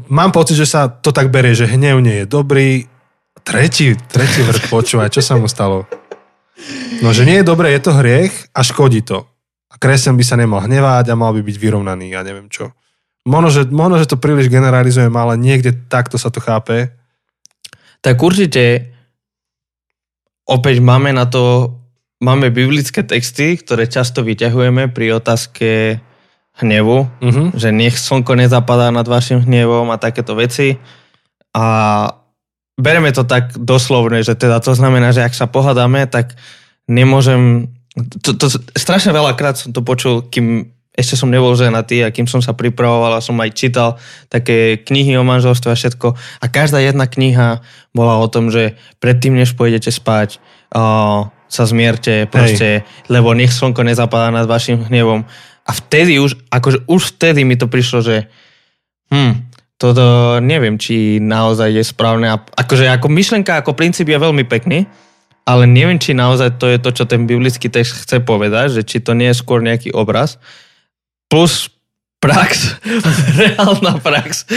mám pocit, že sa to tak berie, že hnev nie je dobrý. Tretí, tretí vrt počúvaj, čo sa mu stalo? No, že nie je dobré, je to hriech a škodí to. A kresťan by sa nemal hnevať a mal by byť vyrovnaný, ja neviem čo. Možno, že, možno, že to príliš generalizujem, ale niekde takto sa to chápe. Tak určite opäť máme na to, máme biblické texty, ktoré často vyťahujeme pri otázke hnevu, Mhm. že nech slnko nezapadá nad vašim hnevom a takéto veci. A bereme to tak doslovne, že teda to znamená, že ak sa pohadáme, tak nemôžem... To, to, strašne veľakrát som to počul, kým ešte som nebol ženatý a kým som sa pripravoval a som aj čítal také knihy o manželstve a všetko. A každá jedna kniha bola o tom, že predtým, než pôjdete spať, uh, sa zmierte, proste, lebo nech slnko nezapadá nad vašim hnevom. A vtedy už, akože už vtedy mi to prišlo, že hm, toto neviem, či naozaj je správne. A akože ako myšlenka, ako princíp je veľmi pekný, ale neviem, či naozaj to je to, čo ten biblický text chce povedať, že či to nie je skôr nejaký obraz. Plus prax, reálna prax,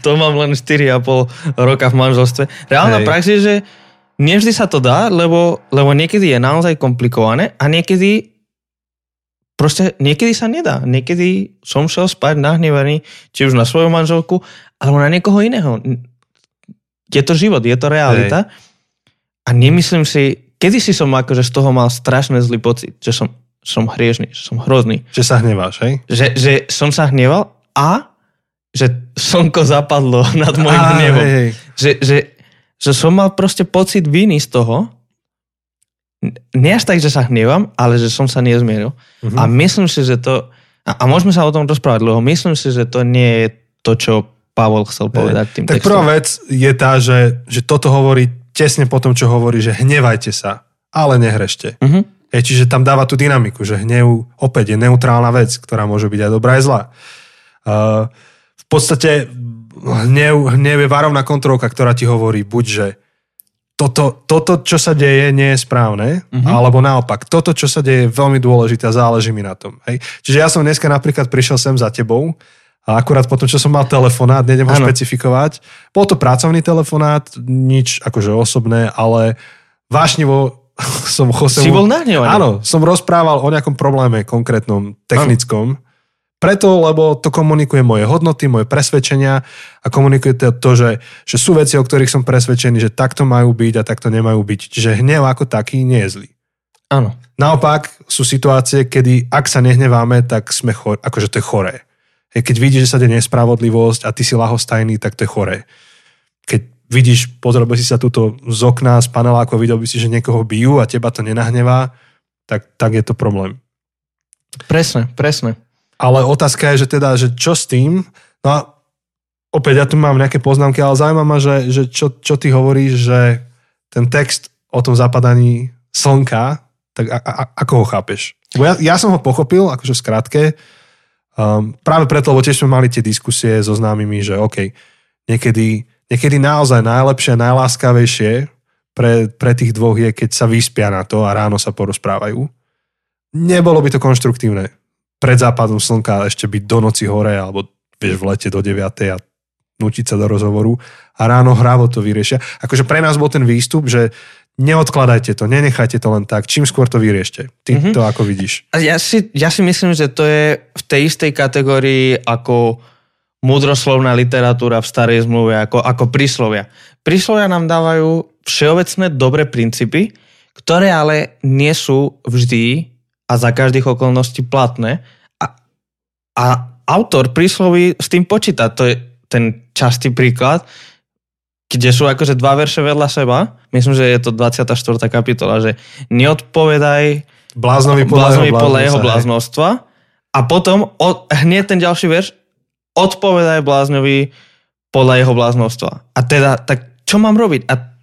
to mám len 4,5 roka v manželstve. Reálna Hej. prax je, že nevždy sa to dá, lebo, lebo niekedy je naozaj komplikované a niekedy proste niekedy sa nedá. Niekedy som šel spať nahnevaný, či už na svoju manželku, alebo na niekoho iného. Je to život, je to realita. A nemyslím si, kedy si som akože z toho mal strašne zlý pocit, že som, som hriešný, že som hrozný. Že sa hneváš, hej? Že, že som sa hneval a že slnko zapadlo nad môjim hnevom. hej. Že, že, že som mal proste pocit viny z toho, nie až tak, že sa hnevam, ale že som sa nezmieril. Mhm. A myslím si, že to... A, a môžeme sa o tom rozprávať dlho. Myslím si, že to nie je to, čo Pavol chcel povedať tým Tak textom. prvá vec je tá, že, že toto hovorí tesne po tom, čo hovorí, že hnevajte sa, ale nehrešte. Mhm. Hej, čiže tam dáva tú dynamiku, že hnev opäť je neutrálna vec, ktorá môže byť aj dobrá, aj zlá. Uh, v podstate hnev, hnev je varovná kontrolka, ktorá ti hovorí buď, že toto, toto, čo sa deje, nie je správne, Mhm. alebo naopak, toto, čo sa deje, je veľmi dôležité a záleží mi na tom. Hej? Čiže ja som dneska napríklad prišiel sem za tebou a akurát potom, čo som mal telefonát, nejdem ho špecifikovať, bol to pracovný telefonát, nič akože osobné, ale vášnivo som Josemu... Si bol nahnevaný. Áno, som rozprával o nejakom probléme konkrétnom, technickom. Preto, lebo to komunikuje moje hodnoty, moje presvedčenia a komunikuje to, to že, že sú veci, o ktorých som presvedčený, že takto majú byť a takto nemajú byť. Čiže hnev ako taký nie je zlý. Áno. Naopak sú situácie, kedy ak sa nehneváme, tak sme chor, akože to je choré. Keď vidíš, že sa deje nespravodlivosť a ty si lahostajný, tak to je choré. Keď vidíš, by si sa túto z okna, z panelákov, videl by si, že niekoho bijú a teba to nenahnevá, tak, tak je to problém. Presne, presne. Ale otázka je, že teda, že čo s tým? No a opäť ja tu mám nejaké poznámky, ale zaujíma ma, že, že čo, čo ty hovoríš, že ten text o tom zapadaní slnka, tak a, a, ako ho chápeš? Bo ja, ja som ho pochopil, akože v skratke, um, práve preto, lebo tiež sme mali tie diskusie so známymi, že OK, niekedy, niekedy naozaj najlepšie, najláskavejšie pre, pre tých dvoch je, keď sa vyspia na to a ráno sa porozprávajú. Nebolo by to konštruktívne pred západom slnka ešte byť do noci hore alebo vieš v lete do 9. a nutiť sa do rozhovoru a ráno hrávo to vyriešia. Akože pre nás bol ten výstup, že neodkladajte to, nenechajte to len tak, čím skôr to vyriešte. Ty Mhm. to ako vidíš? Ja si, ja si myslím, že to je v tej istej kategórii ako múdroslovná literatúra v starej zmluve, ako, ako príslovia. Príslovia nám dávajú všeobecné dobré princípy, ktoré ale nie sú vždy a za každých okolností platné. A, a autor prísloví s tým počíta. To je ten častý príklad, kde sú akože dva verše vedľa seba. Myslím, že je to 24. kapitola, že neodpovedaj Bláznovi podľa, bláznovi jeho podľa jeho bláznostva, a potom o, hneď ten ďalší verš odpovedaj bláznovi podľa jeho bláznostva. A teda, tak čo mám robiť? A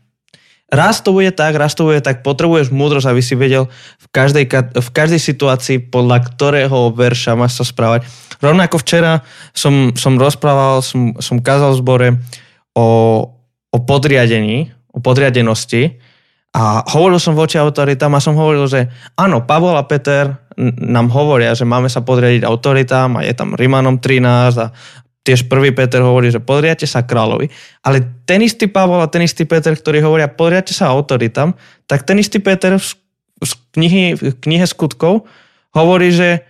raz to bude tak, raz to bude tak, potrebuješ múdrosť, aby si vedel v každej, v každej situácii, podľa ktorého verša máš sa správať. Rovnako včera som, som rozprával, som, som kázal v zbore o, o podriadení, o podriadenosti a hovoril som voči autoritám a som hovoril, že áno, Pavol a Peter nám hovoria, že máme sa podriadiť autoritám a je tam Rimanom 13 a tiež prvý Peter hovorí, že podriate sa kráľovi. Ale ten istý Pavol a ten istý Peter, ktorí hovoria podriate sa autoritám, tak ten istý Peter v, knihy, v knihe skutkov hovorí, že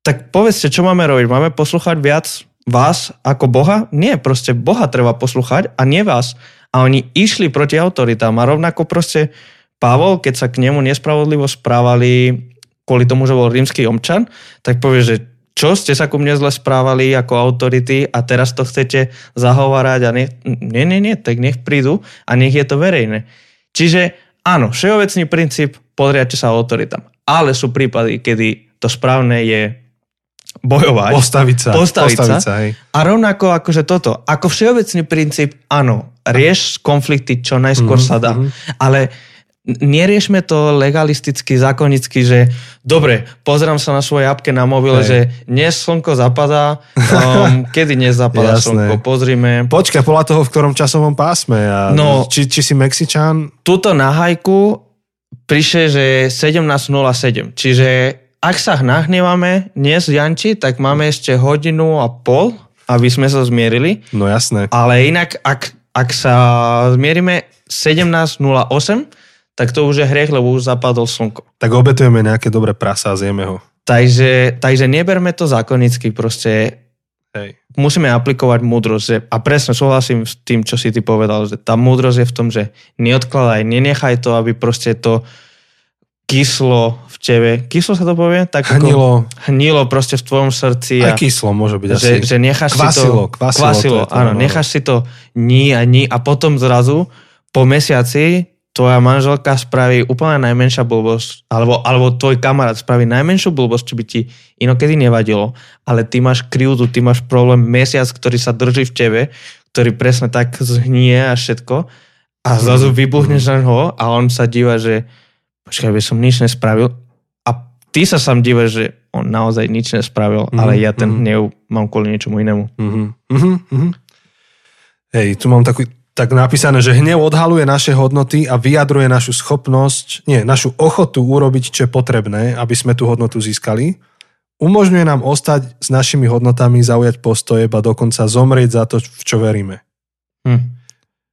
tak povedzte, čo máme robiť? Máme poslúchať viac vás ako Boha? Nie, proste Boha treba poslúchať a nie vás. A oni išli proti autoritám a rovnako proste Pavol, keď sa k nemu nespravodlivo správali kvôli tomu, že bol rímsky omčan, tak povie, že čo ste sa ku mne zle správali ako autority a teraz to chcete zahovárať a nech, nie, nie, nie, tak nech prídu a nech je to verejné. Čiže áno, všeobecný princíp, podriate sa autoritám. Ale sú prípady, kedy to správne je bojovať. Postaviť sa. Postaviť, postaviť sa. sa hej. A rovnako akože toto, ako všeobecný princíp, áno, rieš konflikty čo najskôr Mhm, sa dá. mhm. Ale neriešme to legalisticky, zákonicky, že dobre, pozerám sa na svoje apke na mobile, Hej. že dnes slnko zapadá, um, kedy dnes zapadá Jasné. slnko, pozrime. Počkaj, podľa toho, v ktorom časovom pásme. A No. či, či si Mexičan, Tuto na hajku prišle, že 17.07, čiže ak sa nahnevame dnes Janči, tak máme ešte hodinu a pol, aby sme sa zmierili. no jasné. Ale inak, ak, ak sa zmierime 17.08, tak to už je hriech, lebo už zapadol slnko. Tak obetujeme nejaké dobré prasa a zjeme ho. Takže, takže neberme to zákonicky, proste Hej. musíme aplikovať múdrosť. A presne súhlasím s tým, čo si ty povedal, že tá múdrosť je v tom, že neodkladaj, nenechaj to, aby proste to kyslo v tebe. Kyslo sa to povie? Tak ako- Hnilo, hnilo proste v tvojom srdci. aj kyslo môže byť asi. že, že necháš Kvasilo, si to... kvasilo, kvasilo to áno, no. necháš si to ní a ní a potom zrazu po mesiaci tvoja manželka spraví úplne najmenšia blbosť, alebo, alebo tvoj kamarát spraví najmenšiu blbosť, čo by ti inokedy nevadilo, ale ty máš krivdu, ty máš problém mesiac, ktorý sa drží v tebe, ktorý presne tak zhnie a všetko a zrazu Mhm, vybuchneš na ho a on sa díva, že počkaj, by som nič nespravil a ty sa sám dívaš, že on naozaj nič nespravil, Mhm, ale ja ten mhm. hnev mám kvôli niečomu inému. Mhm, mhm, mhm. Hej, tu mám takú, tak napísané, že hnev odhaluje naše hodnoty a vyjadruje našu schopnosť, nie, našu ochotu urobiť, čo je potrebné, aby sme tú hodnotu získali. Umožňuje nám ostať s našimi hodnotami, zaujať postoje, ba dokonca zomrieť za to, v čo veríme. Hm.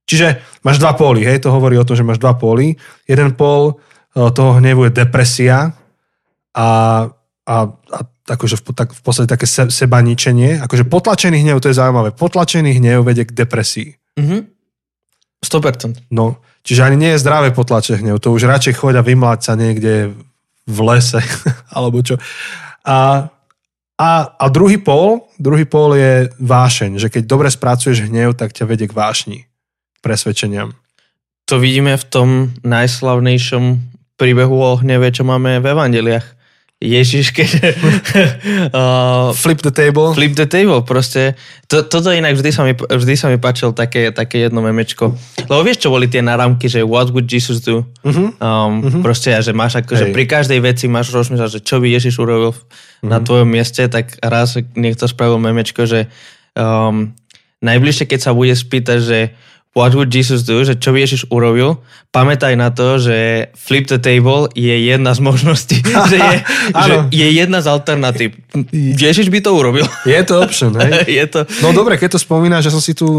Čiže máš dva póly, hej, to hovorí o tom, že máš dva póly. Jeden pól toho hnevu je depresia a, a, a akože v, tak, v podstate také se, seba ničenie. Akože potlačený hnev, to je zaujímavé, potlačený hnev vedie k depresii. Mhm. 100%. No, čiže ani nie je zdravé potlačenie hnev, to už radšej choď a vymláť sa niekde v lese, alebo čo. A, a, a druhý pól, druhý pól je vášeň, že keď dobre spracuješ hnev, tak ťa vedie k vášni, presvedčeniam. To vidíme v tom najslavnejšom príbehu o hneve, čo máme v evangeliách. Ježiš, keď uh, Flip the table. flip the table, proste. To, toto inak vždy sa mi, vždy sa mi páčilo také, také jedno memečko. Lebo vieš, čo boli tie náramky, že what would Jesus do? Mhm. Um, Proste, a že máš akože Hej. pri každej veci máš rozmýšľať, že čo by Ježiš urobil na tvojom mieste, tak raz niekto spravil memečko, že um, najbližšie, keď sa bude spýtať, že what would Jesus do, že čo by Ježiš urobil, pamätaj na to, že flip the table je jedna z možností, že, je, že je jedna z alternatív. Ježiš by to urobil. Je to option, hej? je to... No dobre, keď to spomínaš, že som si tu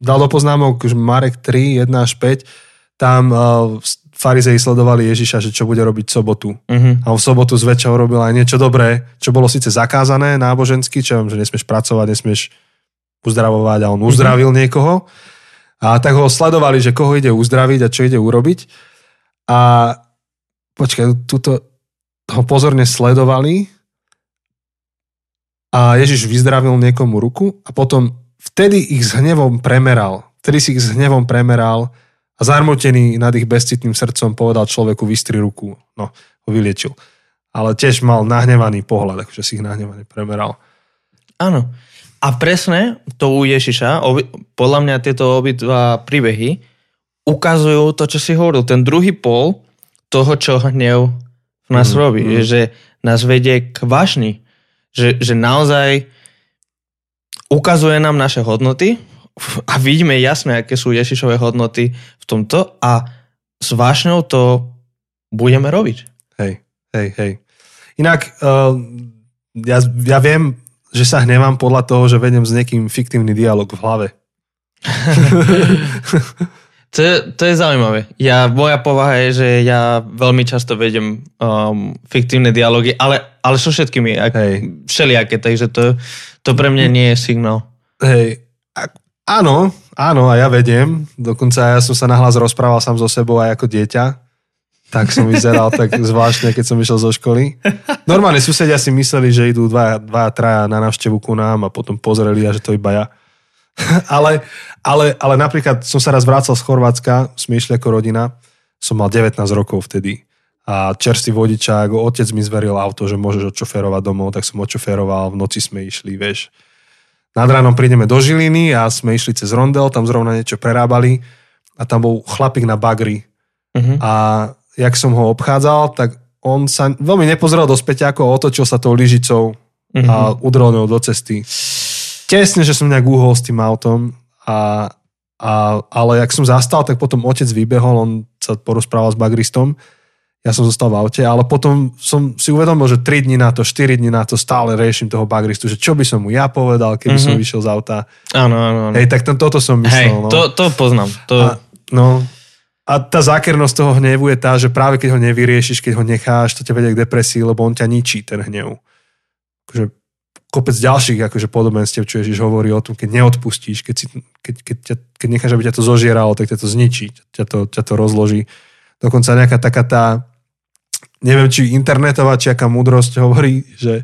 dal do poznámok Marek 3, 1 až 5, tam uh, farizei sledovali Ježiša, že čo bude robiť v sobotu. Uh-huh. A v sobotu zväčša urobil aj niečo dobré, čo bolo síce zakázané nábožensky, čo viem, že nesmieš pracovať, nesmieš uzdravovať a on uzdravil niekoho. A tak ho sledovali, že koho ide uzdraviť a čo ide urobiť. A počkaj, tuto ho pozorne sledovali a Ježiš vyzdravil niekomu ruku a potom vtedy ich s hnevom premeral. Vtedy si ich s hnevom premeral a zarmotený nad ich bezcitným srdcom povedal človeku vystri ruku. No, ho vyliečil. Ale tiež mal nahnevaný pohľad, akože si ich nahnevaný premeral. Áno. A presne to u Ježiša, obi, podľa mňa tieto obidva príbehy ukazujú to, čo si hovoril. Ten druhý pol toho, čo hnev v nás Mm, robí. mm. Že nás vedie k vášni. Že, že naozaj ukazuje nám naše hodnoty a vidíme jasne, aké sú Ježišové hodnoty v tomto a s vášňou to budeme robiť. Hej, hej, hej. Inak, uh, ja, ja viem, že sa hnevám podľa toho, že vedem s niekým fiktívny dialog v hlave. To je, to je zaujímavé. Ja, moja povaha je, že ja veľmi často vedem um, fiktívne dialógy, ale, ale so všetkými, ak, Hej. všelijaké, takže to, to pre mňa nie je signál. Hej, a Áno, áno, a ja vediem. Dokonca ja som sa nahlas rozprával sám so sebou aj ako dieťa. Tak som vyzeral tak zvláštne, keď som išiel zo školy. Normálne susedia si mysleli, že idú dva, dva traja na návštevu ku nám a potom pozreli a že to iba ja. ale, ale, ale napríklad som sa raz vrácal z Chorvátska, sme išli ako rodina, som mal 19 rokov vtedy a čerstvý vodičák, otec mi zveril auto, že môžeš odšoférovať domov, tak som odšoféroval, v noci sme išli, vieš. Nad ránom prídeme do Žiliny a sme išli cez Rondel, tam zrovna niečo prerábali a tam bol chlapík na bagri. Uh-huh. A jak som ho obchádzal, tak on sa veľmi nepozrel do späťako, otočil sa tou lyžicou uh-huh. a udrel ňou do cesty. Tesne, že som nejak uhol s tým autom, a, a, ale jak som zastal, tak potom otec vybehol, on sa porozprával s bagristom ja som zostal v aute, ale potom som si uvedomil, že 3 dní na to, 4 dní na to stále riešim toho bagristu, že čo by som mu ja povedal, keby mm-hmm. som mhm. vyšiel z auta. Áno, áno, áno. Hej, tak to, toto som myslel. Hej, no. to, to poznám. To... A, no, a tá zákernosť toho hnevu je tá, že práve keď ho nevyriešiš, keď ho necháš, to ťa vedie k depresii, lebo on ťa ničí, ten hnev. Akože kopec ďalších akože podobenstiev, čo Ježiš hovorí o tom, keď neodpustíš, keď, si, keď, keď, ťa, keď necháš, aby ťa to zožieralo, tak ťa to zničí, ťa to, ťa to rozloží. Dokonca nejaká taká tá neviem, či internetová, či aká múdrosť hovorí, že,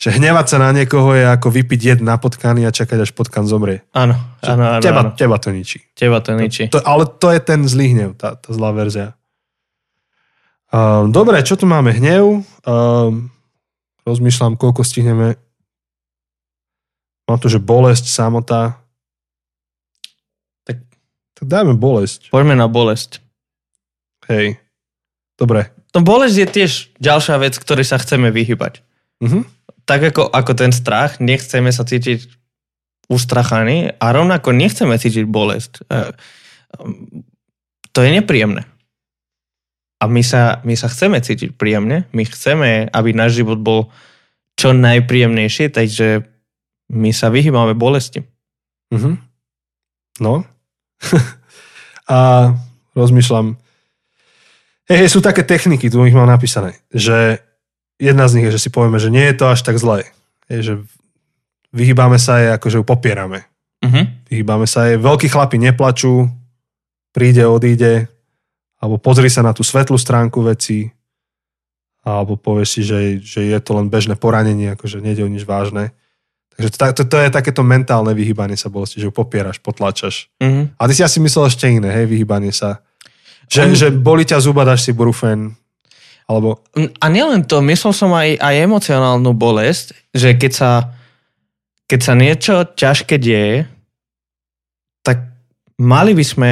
že hnevať sa na niekoho je ako vypiť jed na potkany a čakať, až potkan zomrie. Áno, áno, áno. Teba, áno. teba to ničí. Teba to ničí. To, to, ale to je ten zlý hnev, tá, tá zlá verzia. Um, dobre, čo tu máme? Hnev. Um, rozmýšľam, koľko stihneme. Mám tu, že bolesť, samota. Tak, tak dajme bolesť. Poďme na bolesť. Hej. Dobre. No bolesť je tiež ďalšia vec, ktorej sa chceme vyhybať. Uh-huh. Tak ako, ako ten strach, nechceme sa cítiť ustrachaní a rovnako nechceme cítiť bolesť. E, to je nepríjemné. A my sa, my sa chceme cítiť príjemne, my chceme, aby náš život bol čo najpríjemnejší, takže my sa vyhýbame bolesti. Uh-huh. No. a rozmýšľam, Hej, sú také techniky, tu ich mám napísané, že jedna z nich je, že si povieme, že nie je to až tak zlé. Je, že vyhýbame sa je, akože ju popierame. Uh-huh. Vyhýbame sa je. Veľkí chlapi neplačú, príde, odíde, alebo pozri sa na tú svetlú stránku veci, alebo povieš si, že, že je to len bežné poranenie, akože nejde o nič vážne. Takže to, to, to je takéto mentálne vyhýbanie sa bolesti, že ju popieraš, potlačaš. Uh-huh. A ty si asi myslel ešte iné, hej, vyhýbanie sa že, On... že boli ťa zuba, dáš si brufen. Alebo... A nielen to, myslel som aj, aj emocionálnu bolesť, že keď sa, keď sa niečo ťažké deje, tak mali by sme,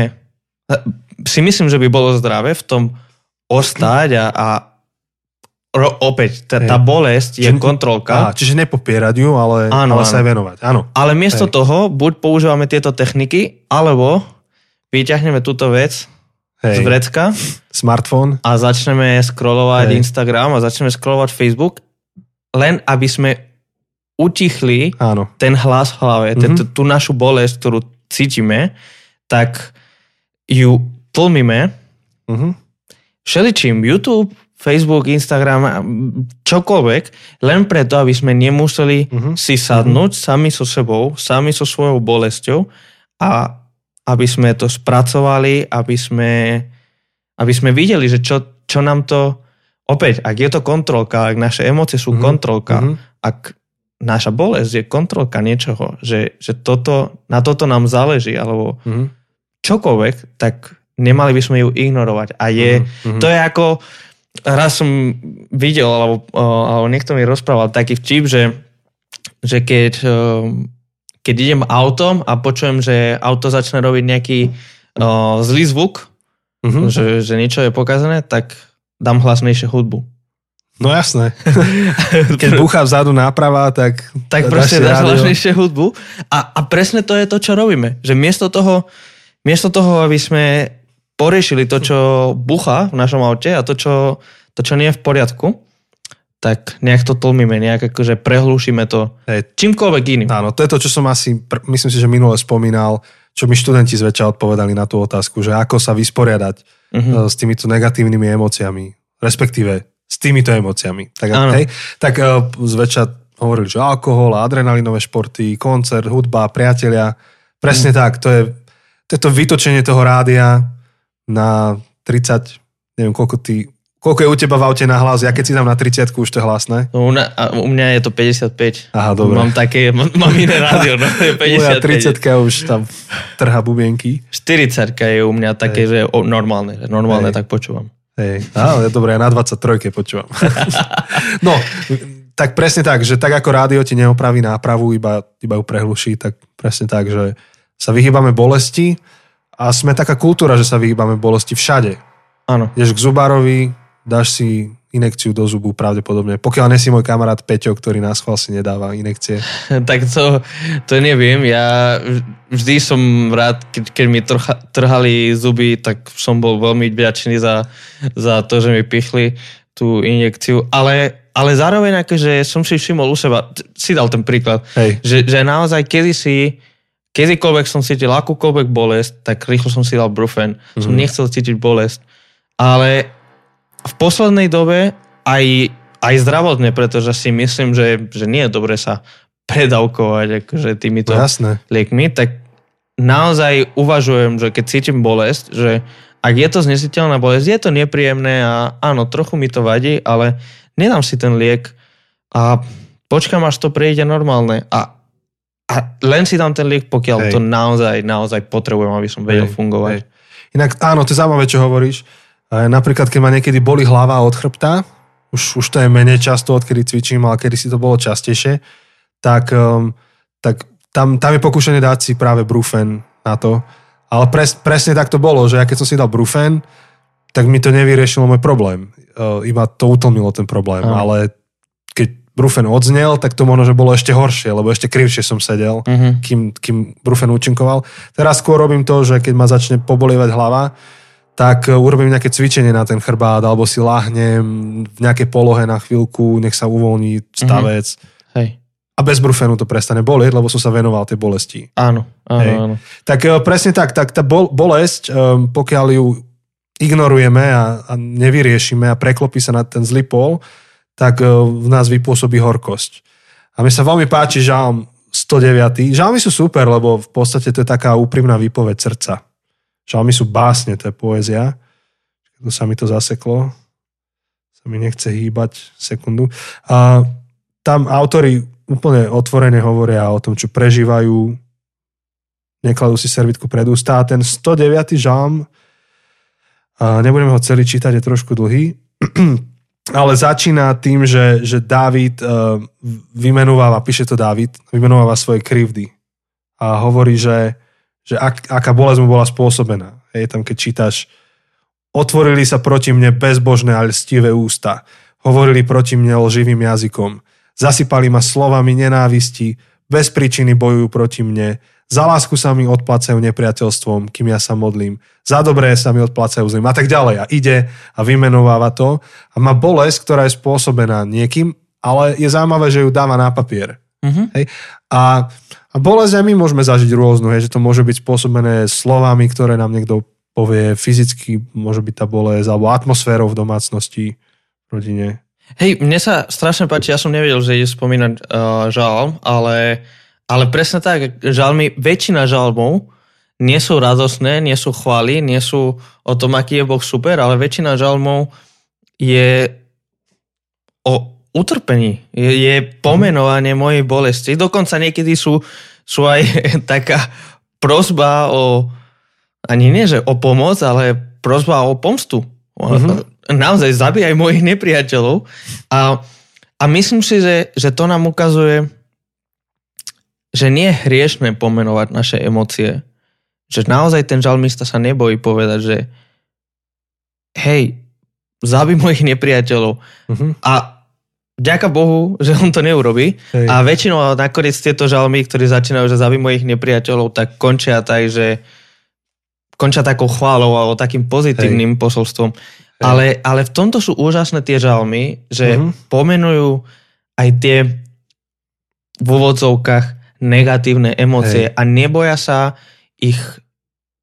si myslím, že by bolo zdravé v tom ostať a, a ro, opäť, tá, tá bolesť je kontrolka. Á, čiže nepopierať ju, ale, áno, ale áno. sa aj venovať. Áno. Ale miesto Hej. toho buď používame tieto techniky, alebo vyťahneme túto vec Hej. z vrecka. Smartfón. A začneme scrollovať Hej. Instagram a začneme scrollovať Facebook, len aby sme utichli Áno. ten hlas v hlave, mm-hmm. tú našu bolesť, ktorú cítime, tak ju tlmíme mm-hmm. všeličím. YouTube, Facebook, Instagram, čokoľvek, len preto, aby sme nemuseli mm-hmm. si sadnúť mm-hmm. sami so sebou, sami so svojou bolesťou a aby sme to spracovali, aby sme, aby sme videli, že čo, čo nám to... Opäť, ak je to kontrolka, ak naše emócie sú mm-hmm. kontrolka, mm-hmm. ak naša bolesť je kontrolka niečoho, že, že toto, na toto nám záleží, alebo mm-hmm. čokoľvek, tak nemali by sme ju ignorovať. A je, mm-hmm. to je ako, raz som videl, alebo, alebo niekto mi rozprával taký vtip, že, že keď keď idem autom a počujem, že auto začne robiť nejaký uh, zlý zvuk, uh-huh. že, že niečo je pokazené, tak dám hlasnejšie hudbu. No jasné. Keď búcha vzadu náprava, tak... Tak proste dáš hlasnejšie hudbu. A, a presne to je to, čo robíme. Že miesto toho, miesto toho, aby sme poriešili to, čo bucha v našom aute a to, čo, to, čo nie je v poriadku, tak nejak to tlmíme, nejak akože prehlušíme to Hej. čímkoľvek iným. Áno, to je to, čo som asi, myslím si, že minule spomínal, čo mi študenti zväčša odpovedali na tú otázku, že ako sa vysporiadať uh-huh. s týmito negatívnymi emóciami, respektíve s týmito emóciami. Tak, hej, tak uh, zväčša hovorili, že alkohol, adrenalinové športy, koncert, hudba, priatelia, Presne tak, to je, to je to vytočenie toho rádia na 30, neviem koľko ty, koľko je u teba v aute na hlas, ja keď si dám na 30 už to je hlasné. No, u, na, u mňa je to 55. Aha, dobre. Mám také, mám, mám iné rádio, no je 55. Moja 30 už tam trha bubienky. 40 je u mňa také, že o, normálne, normálne Hej. tak počúvam. Hej, ale dobre, ja na 23 počúvam. no, tak presne tak, že tak ako rádio ti neopraví nápravu, iba, iba ju prehluší, tak presne tak, že sa vyhýbame bolesti a sme taká kultúra, že sa vyhýbame bolesti všade. Áno. Ideš k zubárovi, dáš si inekciu do zubu pravdepodobne. Pokiaľ nesi môj kamarát Peťo, ktorý nás chval si nedáva inekcie. Tak to, to neviem. Ja vždy som rád, keď, keď mi trha, trhali zuby, tak som bol veľmi vďačný za, za to, že mi pichli tú injekciu. Ale, ale zároveň akože som si všimol u seba, si dal ten príklad, Hej. že, že naozaj kedysi kedykoľvek som cítil akúkoľvek bolesť, tak rýchlo som si dal brufen. Mm-hmm. Som nechcel cítiť bolesť. Ale v poslednej dobe aj, aj zdravotne, pretože si myslím, že, že nie je dobre sa predávkovať akože týmito To jasné. liekmi, tak naozaj uvažujem, že keď cítim bolesť, že ak je to znesiteľná bolesť, je to nepríjemné a áno, trochu mi to vadí, ale nedám si ten liek a počkám, až to prejde normálne a, a len si dám ten liek, pokiaľ Hej. to naozaj, naozaj potrebujem, aby som vedel Hej, fungovať. hej. Inak áno, to je zaujímavé, čo hovoríš. Napríklad, keď ma niekedy boli hlava od chrbta, už, už to je menej často, odkedy cvičím, ale kedy si to bolo častejšie, tak, um, tak tam, tam je pokúšanie dať si práve brufen na to. Ale pres, presne tak to bolo, že ja keď som si dal brufen, tak mi to nevyriešilo môj problém. Uh, iba to utlmilo ten problém. Áno. Ale keď brufen odznel, tak to možno, že bolo ešte horšie, lebo ešte krivšie som sedel Mhm. kým, kým Brufen účinkoval. Teraz skôr robím to, že keď ma začne pobolievať hlava, tak e, urobím nejaké cvičenie na ten chrbát, alebo si láhnem v nejakej polohe na chvíľku, nech sa uvoľní stavec. Hej. A bez brufenu to prestane bolieť, lebo som sa venoval tej bolesti. Áno, áno, Hej. áno. Tak e, presne tak, tak tá bol, bolesť, um, pokiaľ ju ignorujeme a, a nevyriešime a preklopí sa na ten zlý pol, tak e, v nás vypôsobí horkosť. A mi sa veľmi páči žalm 109. Žalmy sú super, lebo v podstate to je taká úprimná výpoveď srdca. Žalmy sú básne, to je poézia. Tu sa mi to zaseklo. Sa mi nechce hýbať sekundu. A tam autori úplne otvorene hovoria o tom, čo prežívajú, nekladú si servitku pred ústa. A ten 109. žalm, a nebudeme ho celý čítať, je trošku dlhý, ale začína tým, že, že Dávid uh, vymenováva, píše to Dávid, vymenováva svoje krivdy a hovorí, že, že ak, aká bolesť mu bola spôsobená. Hej, tam keď čítaš, otvorili sa proti mne bezbožné a lstivé ústa, hovorili proti mne lživým jazykom, zasypali ma slovami nenávisti, bez príčiny bojujú proti mne, za lásku sa mi odplacajú nepriateľstvom, kým ja sa modlím, za dobré sa mi odplacajú zlým a tak ďalej. A ide a vymenováva to a má bolesť, ktorá je spôsobená niekým, ale je zaujímavé, že ju dáva na papier. Mhm. Hej? A bolesť aj my môžeme zažiť rôznu, hej, že to môže byť spôsobené slovami, ktoré nám niekto povie, fyzicky môže byť tá bolesť, alebo atmosférou v domácnosti, v rodine. Hej, mne sa strašne páči, ja som nevedel, že ide spomínať uh, žalm, ale, ale presne tak, žalmy, väčšina žalmov nie sú radosné, nie sú chvály, nie sú o tom, aký je Boh super, ale väčšina žalmov je o utrpení, je, je pomenovanie mojej bolesti. Dokonca niekedy sú, sú aj taká prozba o, ani nie, že o pomoc, ale prozba o pomstu. Mhm. Naozaj zabíjaj mojich nepriateľov. A, a myslím si, že, že to nám ukazuje, že nie je hriešne pomenovať naše emócie. Že naozaj ten žalmista sa nebojí povedať, že hej, zabij mojich nepriateľov. Mhm. A vďaka Bohu, že on to neurobí. Hej. A väčšinou nakoniec tieto žalmy, ktorí začínajú, že zabij mojich nepriateľov, tak končia tak, že končia takou chválou alebo takým pozitívnym Hej. posolstvom. Hej. Ale, ale v tomto sú úžasné tie žalmy, že Mhm. pomenujú aj tie v úvodzovkách negatívne emócie Hej. a neboja sa ich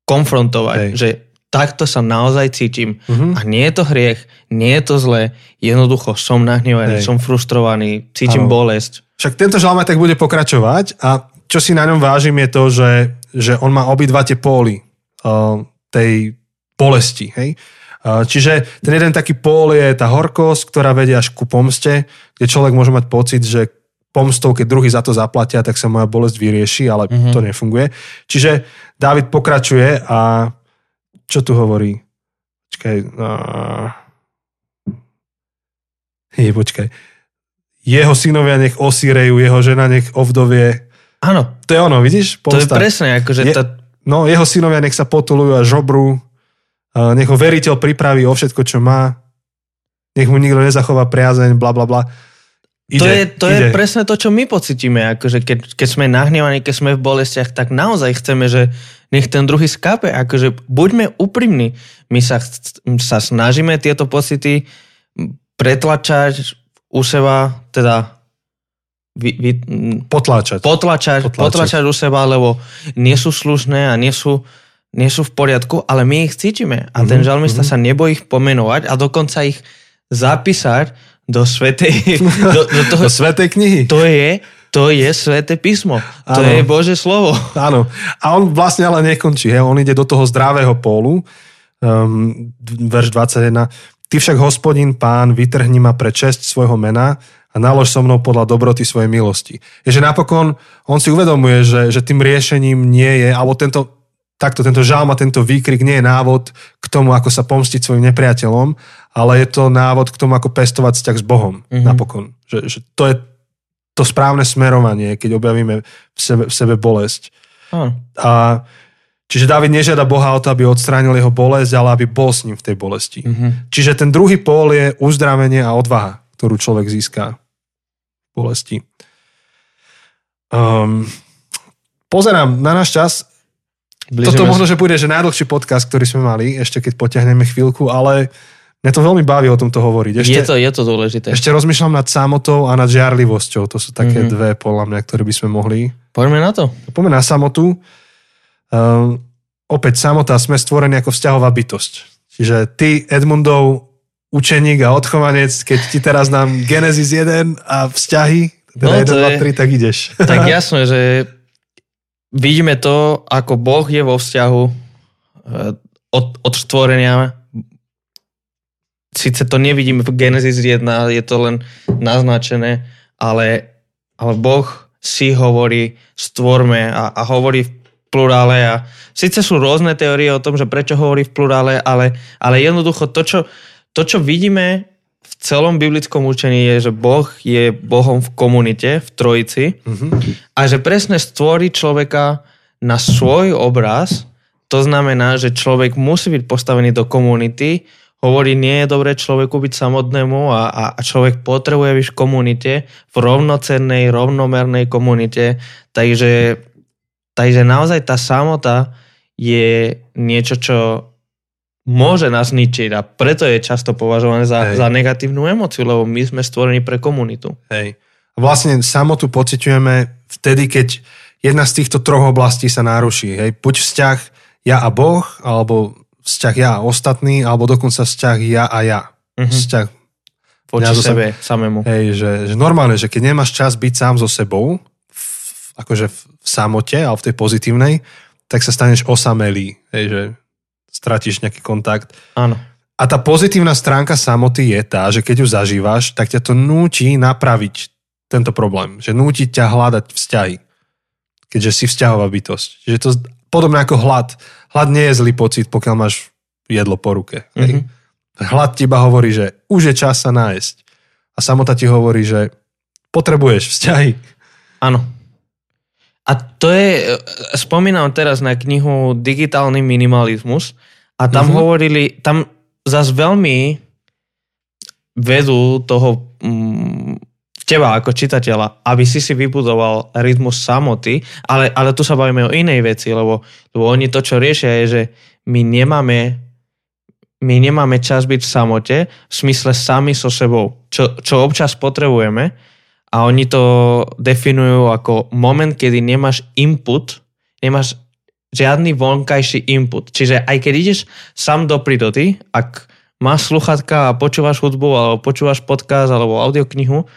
konfrontovať, Hej. že takto sa naozaj cítim Mhm. a nie je to hriech, nie je to zlé, jednoducho som nahnevaný, som frustrovaný, cítim Áno. bolesť. Však tento žalm tak bude pokračovať a čo si na ňom vážim je to, že, že on má obidva tie póly uh, tej bolesti. Hej? Uh, čiže ten jeden taký pól je tá horkosť, ktorá vedie až ku pomste, kde človek môže mať pocit, že pomstou, keď druhý za to zaplatia, tak sa moja bolesť vyrieši, ale mm-hmm. to nefunguje. Čiže David pokračuje a čo tu hovorí? Počkaj. Uh... Je, počkaj. Jeho synovia nech osírejú, jeho žena nech ovdovie. Áno. To je ono, vidíš? Pomsta. To je presne, akože je, tá... No, jeho synovia nech sa potulujú a žobru. Nech ho veriteľ pripraví o všetko, čo má. Nech mu nikto nezachová priazeň, bla bla bla. Ide, to je, to ide. je presne to, čo my pocitíme. Akože keď, keď sme nahnevaní, keď sme v bolestiach, tak naozaj chceme, že nech ten druhý skápe. Akože buďme úprimní. My sa, sa snažíme tieto pocity pretlačať u seba, teda vy, vy, potláčať. Potláčať, potláčať. potláčať u seba, lebo nie sú slušné a nie sú, nie sú v poriadku, ale my ich cítime. A mm-hmm, ten mhm, žalmista mm-hmm. sa nebojí ich pomenovať a dokonca ich zapísať do svetej, do, do, toho, do svetej knihy. To je, to je sveté písmo. Ano. To je Bože slovo. Áno. A on vlastne ale nekončí. He? On ide do toho zdravého pólu. Um, verš 21. Ty však, hospodin, pán, vytrhni ma pre česť svojho mena a nalož so mnou podľa dobroty svojej milosti. Je, že napokon on si uvedomuje, že, že tým riešením nie je, alebo tento, takto tento žalm a tento výkrik nie je návod k tomu, ako sa pomstiť svojim nepriateľom, ale je to návod k tomu, ako pestovať vzťah s Bohom mm-hmm. napokon. Že, že to je to správne smerovanie, keď objavíme v sebe, v sebe bolesť. Ah. A, čiže David nežiada Boha o to, aby odstránil jeho bolesť, ale aby bol s ním v tej bolesti. Mm-hmm. Čiže ten druhý pól je uzdravenie a odvaha, ktorú človek získa v bolesti. Um, pozerám na náš čas Blížime Toto možno, že bude že najdlhší podcast, ktorý sme mali, ešte keď potiahneme chvíľku, ale mňa to veľmi baví o tomto hovoriť. Ešte, je, to, je to dôležité. Ešte rozmýšľam nad samotou a nad žiarlivosťou. To sú také mm-hmm. dve, podľa mňa, ktoré by sme mohli. Poďme na to. Poďme na samotu. Uh, opäť samota, sme stvorení ako vzťahová bytosť. Čiže ty, Edmundov, učeník a odchovanec, keď ti teraz dám Genesis 1 a vzťahy, teda no, 1, 2, 3, tak ideš. Tak jasné, že vidíme to, ako Boh je vo vzťahu eh, od, od stvorenia. Sice to nevidíme v Genesis 1, je to len naznačené, ale, ale Boh si hovorí, stvorme a, a hovorí v plurále a síce sú rôzne teórie o tom, že prečo hovorí v plurále, ale, ale jednoducho to čo, to, čo vidíme v celom biblickom učení je, že Boh je Bohom v komunite, v trojici mm-hmm. a že presne stvorí človeka na svoj obraz, to znamená, že človek musí byť postavený do komunity, hovorí, nie je dobré človeku byť samotnému a, a človek potrebuje byť v komunite, v rovnocennej, rovnomernej komunite, takže, takže naozaj tá samota je niečo, čo môže nás ničiť a preto je často považované za, za negatívnu emociu, lebo my sme stvorení pre komunitu. Hej. Vlastne samotu pociťujeme vtedy, keď jedna z týchto troch oblastí sa naruší. Hej. Buď vzťah ja a Boh, alebo vzťah ja a ostatný, alebo dokonca vzťah ja a ja. Mm-hmm. Vzťah voči ja sebe sa, samému. Hej, že, že normálne, že keď nemáš čas byť sám so sebou, v, akože v, v samote, ale v tej pozitívnej, tak sa staneš osamelý. Hej, že stratíš nejaký kontakt. Áno. A tá pozitívna stránka samoty je tá, že keď ju zažívaš, tak ťa to núti napraviť tento problém. Že núti ťa hľadať vzťahy. Keďže si vzťahová bytosť. Čiže to podobne ako hlad. Hlad nie je zlý pocit, pokiaľ máš jedlo po ruke. Mm-hmm. Hlad ti iba hovorí, že už je čas sa nájsť. A samota ti hovorí, že potrebuješ vzťahy. Áno. A to je, spomínam teraz na knihu Digitálny minimalizmus a tam uh-huh. hovorili, tam zase veľmi vedú toho mm, teba ako čitateľa, aby si si vybudoval rytmus samoty, ale, ale tu sa bavíme o inej veci, lebo, lebo oni to, čo riešia, je, že my nemáme my nemáme čas byť v samote v smysle sami so sebou, čo, čo občas potrebujeme, a oni to definujú ako moment, kedy nemáš input, nemáš žiadny vonkajší input. Čiže aj keď ideš sám do prírody, ak máš sluchatka a počúvaš hudbu alebo počúvaš podcast alebo audioknihu,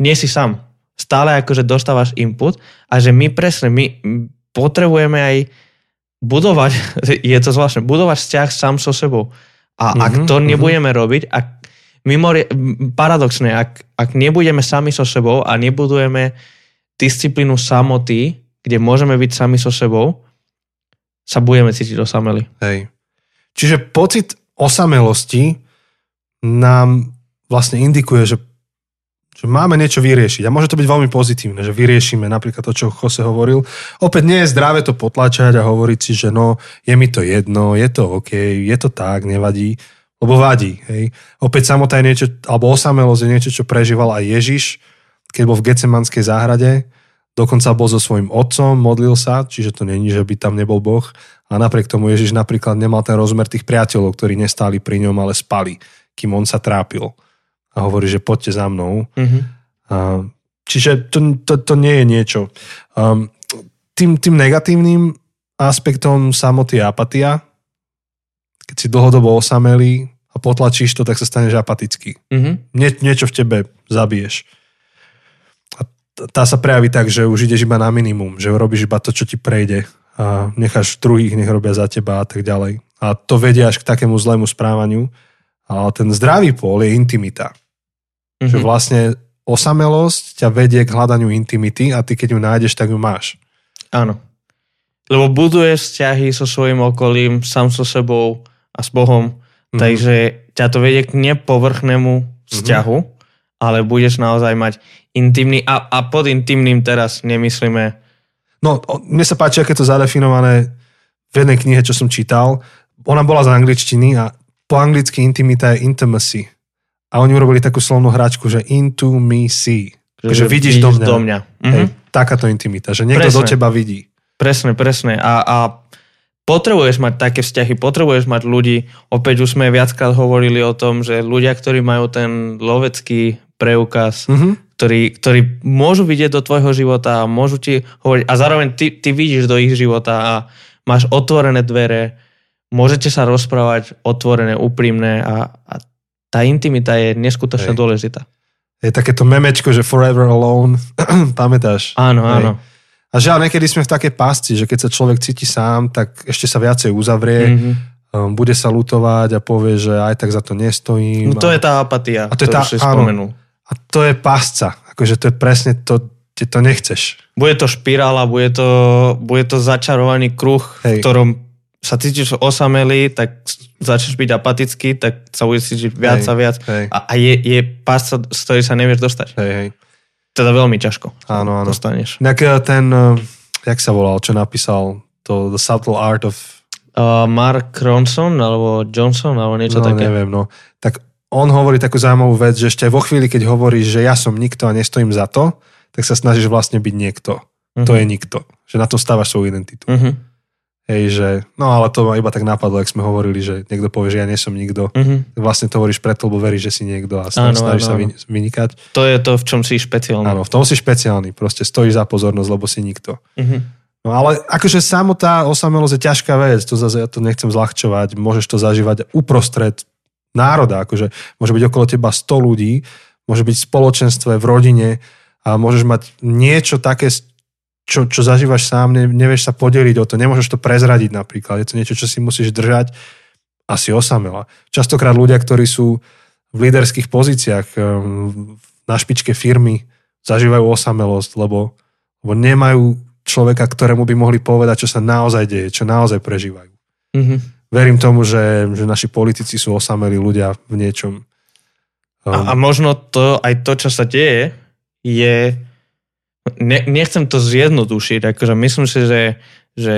nie si sám. Stále akože dostávaš input a že my presne, my potrebujeme aj budovať, je to zvláštne, budovať vzťah sám so sebou. A mm-hmm, ak to nebudeme mm-hmm. robiť, ak mimori, paradoxne, ak, ak nebudeme sami so sebou a nebudujeme disciplínu samoty, kde môžeme byť sami so sebou, sa budeme cítiť osameli. Hej. Čiže pocit osamelosti nám vlastne indikuje, že, že máme niečo vyriešiť. A môže to byť veľmi pozitívne, že vyriešime napríklad to, čo Jose hovoril. Opäť nie je zdravé to potlačať a hovoriť si, že no, je mi to jedno, je to OK, je to tak, nevadí, lebo vadí. Hej. Opäť samotá je niečo, alebo osamelosť je niečo, čo prežíval aj Ježiš, keď bol v Getsemanskej záhrade, dokonca bol so svojím otcom, modlil sa, čiže to není, že by tam nebol Boh. A napriek tomu Ježiš napríklad nemal ten rozmer tých priateľov, ktorí nestáli pri ňom, ale spali, kým on sa trápil. A hovorí, že poďte za mnou. Mm-hmm. A, čiže to, to, to nie je niečo. Um, tým, tým negatívnym aspektom samoty je apatia. Keď si dlhodobo osamelý a potlačíš to, tak sa staneš apatický. Mm-hmm. Nie, niečo v tebe zabiješ tá sa prejaví tak, že už ideš iba na minimum, že robíš iba to, čo ti prejde a necháš druhých, nech robia za teba a tak ďalej. A to vedie až k takému zlému správaniu. A ten zdravý pól je intimita. Mm-hmm. Že mhm. vlastne osamelosť ťa vedie k hľadaniu intimity a ty keď ju nájdeš, tak ju máš. Áno. Lebo buduješ vzťahy so svojím okolím, sám so sebou a s Bohom. Mm-hmm. Takže ťa to vedie k nepovrchnému vzťahu, mm-hmm. ale budeš naozaj mať intimný a, a pod intimným teraz nemyslíme. No, mne sa páči, aké to zadefinované v jednej knihe, čo som čítal. Ona bola z angličtiny a po anglicky intimita je intimacy. A oni urobili takú slovnú hračku, že into me see. Že, že vidíš, vidíš do mňa. Do mňa. Hej, mm-hmm. takáto intimita, že niekto presne. do teba vidí. Presne, presne. A, a potrebuješ mať také vzťahy, potrebuješ mať ľudí. Opäť už sme viackrát hovorili o tom, že ľudia, ktorí majú ten lovecký preukaz, mm-hmm ktorí, ktorí môžu vidieť do tvojho života a môžu ti hovoriť a zároveň ty, ty vidíš do ich života a máš otvorené dvere, môžete sa rozprávať otvorené, úprimné a, a tá intimita je neskutočne Hej. dôležitá. Je takéto memečko, že forever alone, pamätáš? Áno, Hej. áno. A žiaľ, niekedy sme v takej pásci, že keď sa človek cíti sám, tak ešte sa viacej uzavrie, mm-hmm. um, bude sa lutovať a povie, že aj tak za to nestojím. No to a... je tá apatia, a to je tá, si áno, spomenul. A to je pásca. Akože to je presne to, ty to nechceš. Bude to špirála, bude to, bude to začarovaný kruh, Hej. v ktorom sa cítiš osamelý, tak začneš byť apatický, tak sa cítiť viac hej, a viac. Hej. A, a je, je pásca, z ktorej sa nevieš dostať. Hej, hej. Teda veľmi ťažko áno, áno. dostaneš. Nejaký ten, eh, jak sa volal, čo napísal to The Subtle Art of... Uh, Mark Ronson, alebo Johnson, alebo niečo no, také. neviem, no. Tak on hovorí takú zaujímavú vec, že ešte vo chvíli, keď hovoríš, že ja som nikto a nestojím za to, tak sa snažíš vlastne byť niekto. Uh-huh. To je nikto. Že na to stávaš svoju identitu. Uh-huh. Hej, že, no ale to ma iba tak napadlo, ak sme hovorili, že niekto povie, že ja nie som nikto. Uh-huh. Vlastne to hovoríš preto, lebo veríš, že si niekto a snažíš, áno, sa áno. vynikať. To je to, v čom si špeciálny. Áno, v tom si špeciálny. Proste stojíš za pozornosť, lebo si nikto. Uh-huh. No ale akože samotá osamelosť je ťažká vec, to zase ja to nechcem zľahčovať, môžeš to zažívať uprostred národa, akože môže byť okolo teba 100 ľudí, môže byť v spoločenstve, v rodine a môžeš mať niečo také, čo, čo zažívaš sám, ne, nevieš sa podeliť o to, nemôžeš to prezradiť napríklad, je to niečo, čo si musíš držať asi osamela. Častokrát ľudia, ktorí sú v líderských pozíciách ehm, na špičke firmy, zažívajú osamelosť, lebo, lebo nemajú človeka, ktorému by mohli povedať, čo sa naozaj deje, čo naozaj prežívajú. Mm-hmm verím tomu, že, že naši politici sú osamelí ľudia v niečom. A, a možno to, aj to, čo sa deje, je... Ne, nechcem to zjednodušiť, akože myslím si, že, že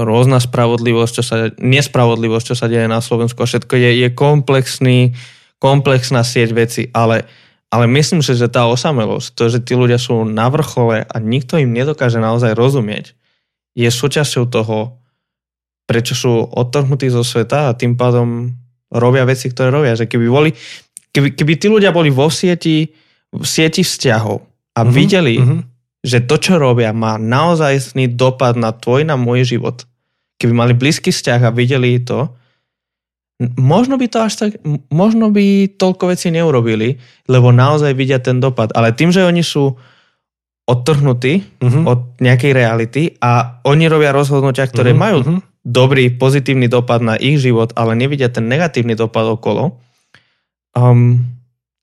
rôzna spravodlivosť, čo sa, nespravodlivosť, čo sa deje na Slovensku všetko je, je komplexný, komplexná sieť veci, ale, ale myslím si, že tá osamelosť, to, že tí ľudia sú na vrchole a nikto im nedokáže naozaj rozumieť, je súčasťou toho, prečo sú odtrhnutí zo sveta a tým pádom robia veci, ktoré robia. Že keby, boli, keby, keby tí ľudia boli vo sieti, v sieti vzťahov a mm-hmm, videli, mm-hmm. že to, čo robia, má naozaj dopad na tvoj, na môj život. Keby mali blízky vzťah a videli to, možno by to až tak, možno by toľko vecí neurobili, lebo naozaj vidia ten dopad. Ale tým, že oni sú odtrhnutí Mhm. od nejakej reality a oni robia rozhodnutia, ktoré Mhm, majú mhm. dobrý, pozitívny dopad na ich život, ale nevidia ten negatívny dopad okolo, um,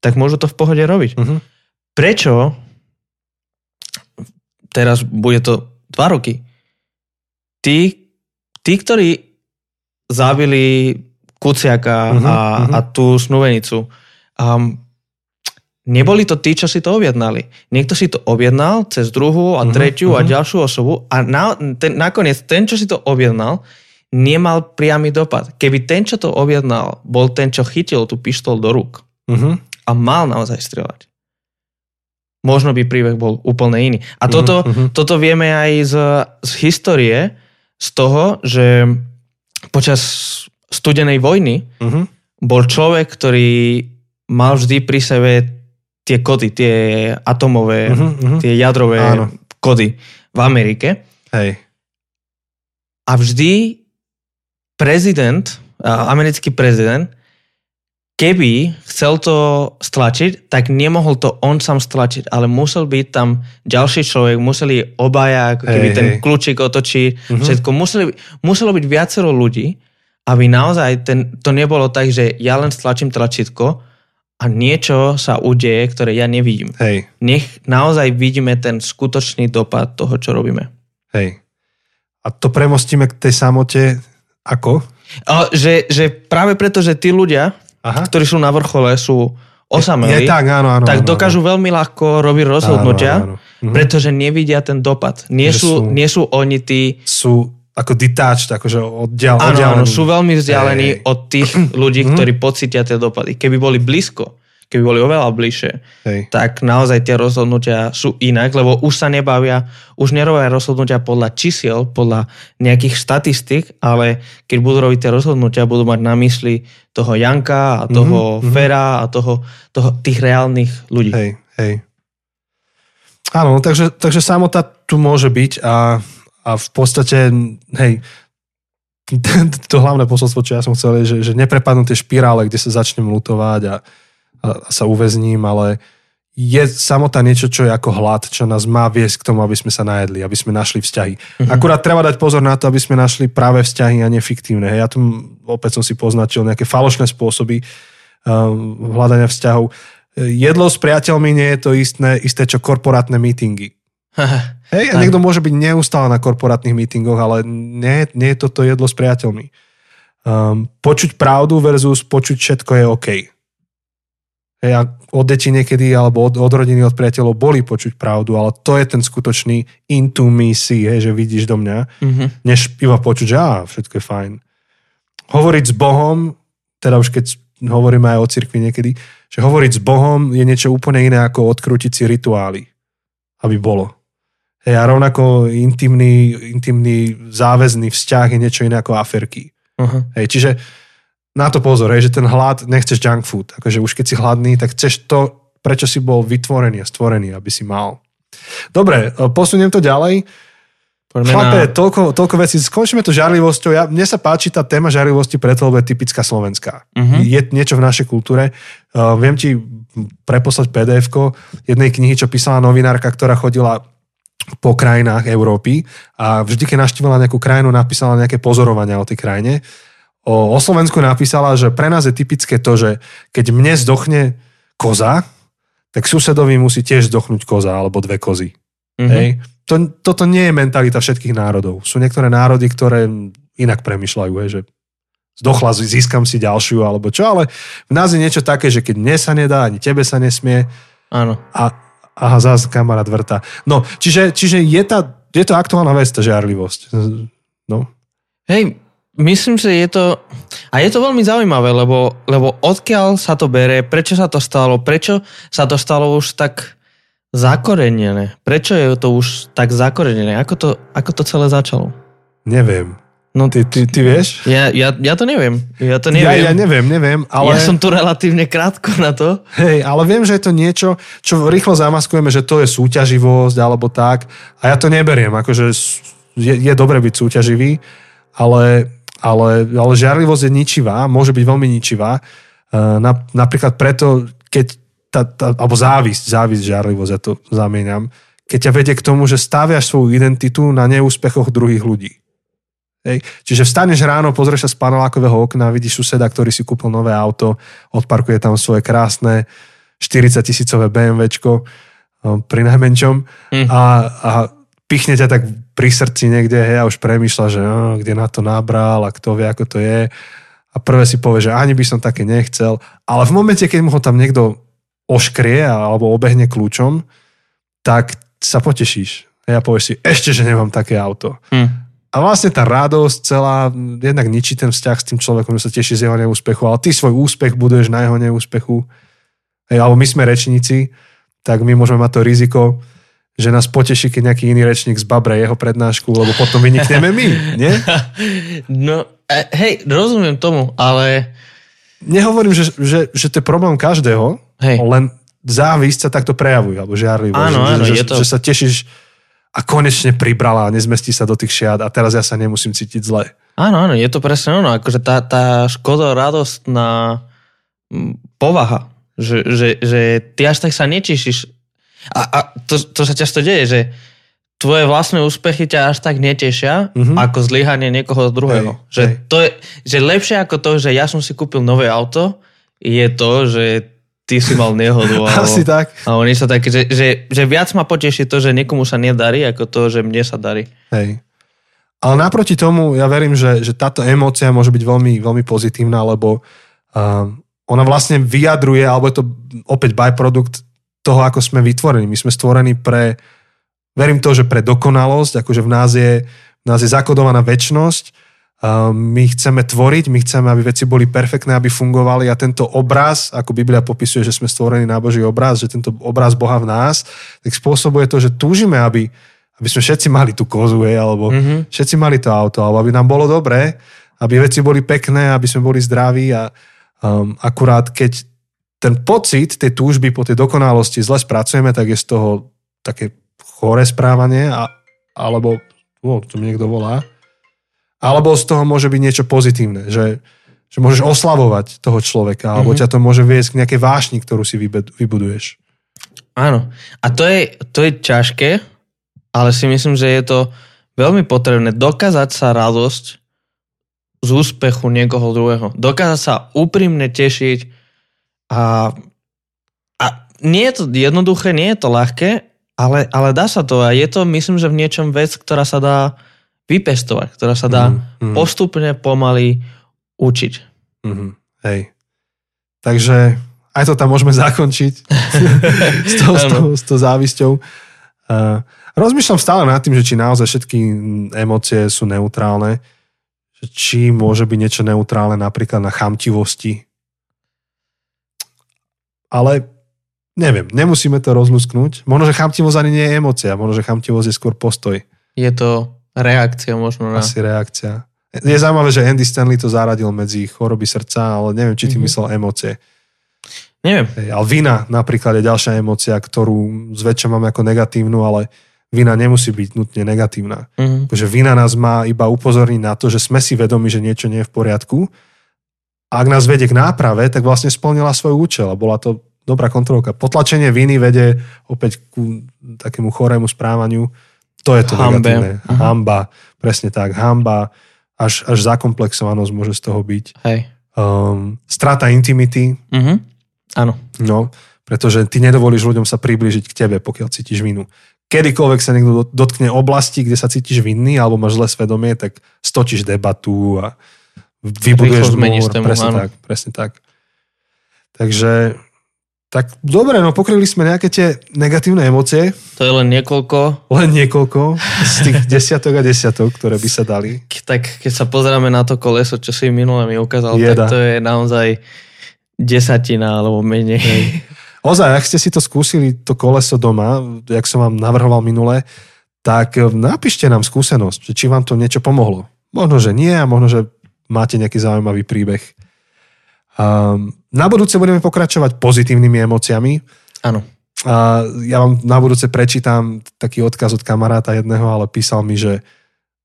tak môžu to v pohode robiť. Mhm. Prečo teraz bude to dva roky, tí, tí ktorí zabili Kuciaka Mhm, a, mhm. a tú snuvenicu, um, neboli to tí, čo si to objednali. Niekto si to objednal cez druhú a Mhm, tretiu a mhm. ďalšiu osobu a na, ten, nakoniec ten, čo si to objednal, nemal priamy dopad. Keby ten, čo to objednal, bol ten, čo chytil tú pištol do rúk Mhm. a mal naozaj strieľať, možno by príbeh bol úplne iný. A toto, mhm. toto vieme aj z, z histórie, z toho, že počas studenej vojny Mhm. bol človek, ktorý mal vždy pri sebe tie kody, tie atomové, Mhm, mhm. tie jadrové Áno. kody v Amerike. Hej. A vždy prezident, americký prezident, keby chcel to stlačiť, tak nemohol to on sám stlačiť, ale musel byť tam ďalší človek, museli obaja, ako keby Hej, ten hej. kľúčik otočí, Mhm. všetko. Museli, muselo byť viacero ľudí, aby naozaj ten, to nebolo tak, že ja len stlačím tlačítko a niečo sa udeje, ktoré ja nevidím. Hej. Nech naozaj vidíme ten skutočný dopad toho, čo robíme. Hej. A to premostíme k tej samote ako? A, že, že práve preto, že tí ľudia, Aha. ktorí sú na vrchole, sú osamelí, Je tak, áno, áno. tak áno, dokážu veľmi ľahko robiť rozhodnutia, Áno, áno, áno. Mhm. pretože nevidia ten dopad. Nie sú, sú- nie sú oni tí... Sú ako detached, akože oddial, Áno, oddialení. áno, sú veľmi vzdialení Hej. od tých ľudí, Mhm. ktorí pocítia tie dopady. Keby boli blízko, keby boli oveľa bližšie, Hej. tak naozaj tie rozhodnutia sú inak, lebo už sa nebavia, už nerobia rozhodnutia podľa čísiel, podľa nejakých štatistik, ale keď budú robiť tie rozhodnutia, budú mať na mysli toho Janka a toho Mhm, mhm. Fera a toho, toho, tých reálnych ľudí. Hej, hej. Áno, takže, takže samota tu môže byť a, a v podstate, hej, to hlavné posolstvo, čo ja som chcel, je, že, že neprepadnú tie špirále, kde sa začnem lutovať a sa uväzním, ale je samota niečo, čo je ako hlad, čo nás má viesť k tomu, aby sme sa najedli, aby sme našli vzťahy. Mhm. Akurát treba dať pozor na to, aby sme našli práve vzťahy a nefiktívne. Ja tu opäť som si poznačil nejaké falošné spôsoby um, hľadania vzťahov. Jedlo s priateľmi nie je to istné, isté čo korporátne meetingy. Hej, a niekto môže byť neustále na korporátnych meetingoch, ale nie, nie je toto jedlo s priateľmi. Um, počuť pravdu versus počuť všetko je OK. A od deti niekedy, alebo od, od rodiny, od priateľov boli počuť pravdu, ale to je ten skutočný intimacy, hej, že vidíš do mňa, Mhm. než iba počuť, že á, všetko je fajn. Hovoriť s Bohom, teda už keď hovoríme aj o cirkvi niekedy, že hovoriť s Bohom je niečo úplne iné ako odkrútiť si rituály, aby bolo. Hej, a rovnako intimný, intimný záväzný vzťah je niečo iné ako aferky. Aha. Hej, čiže na to pozor, hej, že ten hlad, nechceš junk food. Akože už keď si hladný, tak chceš to, prečo si bol vytvorený a stvorený, aby si mal. Dobre, e, posuniem to ďalej. Poďme Chlape, na... toľko, toľko vecí. Skončíme to žarlivosťou. Ja, mne sa páči tá téma žarlivosti preto, lebo je typická slovenská. Mhm. Je niečo v našej kultúre. Uh, viem ti preposlať pdf jednej knihy, čo písala novinárka, ktorá chodila po krajinách Európy a vždy, keď navštívila nejakú krajinu, napísala nejaké pozorovania o tej krajine. O, o Slovensku napísala, že pre nás je typické to, že keď mne zdochne koza, tak susedovi musí tiež zdochnúť koza alebo dve kozy. Mhm. Hej. To, toto nie je mentalita všetkých národov. Sú niektoré národy, ktoré inak premyšľajú, hej, že zdochla, získam si ďalšiu alebo čo, ale v nás je niečo také, že keď mne sa nedá, ani tebe sa nesmie Áno. a aha, zás kamarát vrta. No, čiže, čiže je, tá, je to aktuálna vec, tá žiarlivosť. No, Hej, myslím, že je to... A je to veľmi zaujímavé, lebo, lebo odkiaľ sa to bere, prečo sa to stalo, prečo sa to stalo už tak zakorenené. Prečo je to už tak zakorenené? Ako to, ako to celé začalo? neviem. No, Ty, ty, ty vieš? ja, ja, ja to neviem. Ja to Ja, neviem. ja neviem, neviem, ale... ja som tu relatívne krátko na to. Hej, ale viem, že je to niečo, čo rýchlo zamaskujeme, že to je súťaživosť alebo tak. A ja to neberiem, akože je, je dobre byť súťaživý, ale, ale, ale žiarlivosť je ničivá, môže byť veľmi ničivá. Uh, napríklad preto, keď tá, tá, alebo závisť, závisť, žiarlivosť, ja to zamieňam. keď ťa vedie k tomu, že stáviaš svoju identitu na neúspechoch druhých ľudí. Hej. Čiže vstaneš ráno, pozrieš sa z panelákového okna, vidíš suseda, ktorý si kúpil nové auto, odparkuje tam svoje krásne 40 tisícové BMWčko um, pri najmenšom mm. a, a pichne ťa tak pri srdci niekde hej, a už premýšľa, že no, kde na to nabral a kto vie, ako to je. A prvé si povie, že ani by som také nechcel. Ale v momente, keď mu ho tam niekto oškrie alebo obehne kľúčom, tak sa potešíš. Ja povieš si, ešte, že nemám také auto. Mm. A vlastne tá radosť celá jednak ničí ten vzťah s tým človekom, že sa teší z jeho neúspechu, ale ty svoj úspech buduješ na jeho neúspechu. Hej, alebo my sme rečníci, tak my môžeme mať to riziko, že nás poteší, keď nejaký iný rečník zbabre jeho prednášku, lebo potom vynikneme my, nie? No, e, hej, rozumiem tomu, ale... Nehovorím, že, že, že to je problém každého, hej. len závisť sa takto prejavuje, alebo žiarlivosť. Áno, áno, že, je to... že sa tešíš a konečne pribrala a nezmestí sa do tých šiat a teraz ja sa nemusím cítiť zle. Áno, áno, je to presne ono, akože tá, tá škoda radostná povaha, že, že, že ty až tak sa nečíšiš a, a to, to sa často deje, že tvoje vlastné úspechy ťa až tak netešia, mm-hmm. ako zlyhanie niekoho druhého. Hej, že, hej. To je, že lepšie ako to, že ja som si kúpil nové auto, je to, že ty si mal nehodu. Alebo, Asi tak. A oni sa takí, že, že, že viac ma poteší to, že niekomu sa nedarí, ako to, že mne sa darí. Hej. Ale naproti tomu, ja verím, že, že táto emócia môže byť veľmi, veľmi pozitívna, lebo uh, ona vlastne vyjadruje, alebo je to opäť byprodukt toho, ako sme vytvorení. My sme stvorení pre, verím to, že pre dokonalosť, akože v nás je, v nás je zakodovaná väčnosť, my chceme tvoriť, my chceme, aby veci boli perfektné, aby fungovali a tento obraz, ako Biblia popisuje, že sme stvorení na Boží obraz, že tento obraz Boha v nás, tak spôsobuje to, že túžime, aby, aby sme všetci mali tú kozu, alebo mm-hmm. všetci mali to auto, alebo aby nám bolo dobré, aby veci boli pekné, aby sme boli zdraví a um, akurát keď ten pocit tej túžby po tej dokonalosti zle spracujeme, tak je z toho také chore správanie a, alebo, oh, to mi niekto volá, alebo z toho môže byť niečo pozitívne, že, že môžeš oslavovať toho človeka, alebo mm-hmm. ťa to môže viesť k nejakej vášni, ktorú si vybuduješ. Áno. A to je, to je ťažké, ale si myslím, že je to veľmi potrebné dokázať sa radosť z úspechu niekoho druhého. Dokázať sa úprimne tešiť a, a nie je to jednoduché, nie je to ľahké, ale, ale dá sa to a je to, myslím, že v niečom vec, ktorá sa dá vypestovať, ktorá sa dá mm, mm. postupne pomaly učiť. Mm, hej. Takže aj to tam môžeme zakončiť s, tou, s, tou, s tou závisťou. Uh, rozmýšľam stále nad tým, že či naozaj všetky emócie sú neutrálne, či môže byť niečo neutrálne napríklad na chamtivosti. Ale neviem, nemusíme to rozlusknúť. Možno, že chamtivosť ani nie je emócia, možno, že chamtivosť je skôr postoj. Je to Reakcia možno na... Asi reakcia. Je zaujímavé, že Andy Stanley to zaradil medzi choroby srdca, ale neviem, či ty mm-hmm. myslel emócie. Neviem. Ale vina napríklad je ďalšia emócia, ktorú zväčša máme ako negatívnu, ale vina nemusí byť nutne negatívna. Mm-hmm. Takže vina nás má iba upozorniť na to, že sme si vedomi, že niečo nie je v poriadku. A ak nás vedie k náprave, tak vlastne splnila svoj účel a bola to dobrá kontrolka. Potlačenie viny vedie opäť ku takému chorému správaniu to je to Hambe. negatívne. Uh-huh. Hamba, presne tak. Hamba, až, až zakomplexovanosť môže z toho byť. Hej. Um, strata intimity. Uh-huh. Áno. No, pretože ty nedovolíš ľuďom sa priblížiť k tebe, pokiaľ cítiš vinu. Kedykoľvek sa niekto dotkne oblasti, kde sa cítiš vinný alebo máš zlé svedomie, tak stočíš debatu a vybuduješ múr. Presne áno. tak, presne tak. Takže tak dobre, no pokryli sme nejaké tie negatívne emócie. To je len niekoľko. Len niekoľko z tých desiatok a desiatok, ktoré by sa dali. Tak keď sa pozrieme na to koleso, čo si minule mi ukázal, Jeda. tak to je naozaj desatina alebo menej. Hej. Ozaj, ak ste si to skúsili, to koleso doma, jak som vám navrhoval minule, tak eh, napíšte nám skúsenosť, či vám to niečo pomohlo. Možno, že nie a možno, že máte nejaký zaujímavý príbeh. Um, na budúce budeme pokračovať pozitívnymi emóciami. Áno. A ja vám na budúce prečítam taký odkaz od kamaráta jedného, ale písal mi, že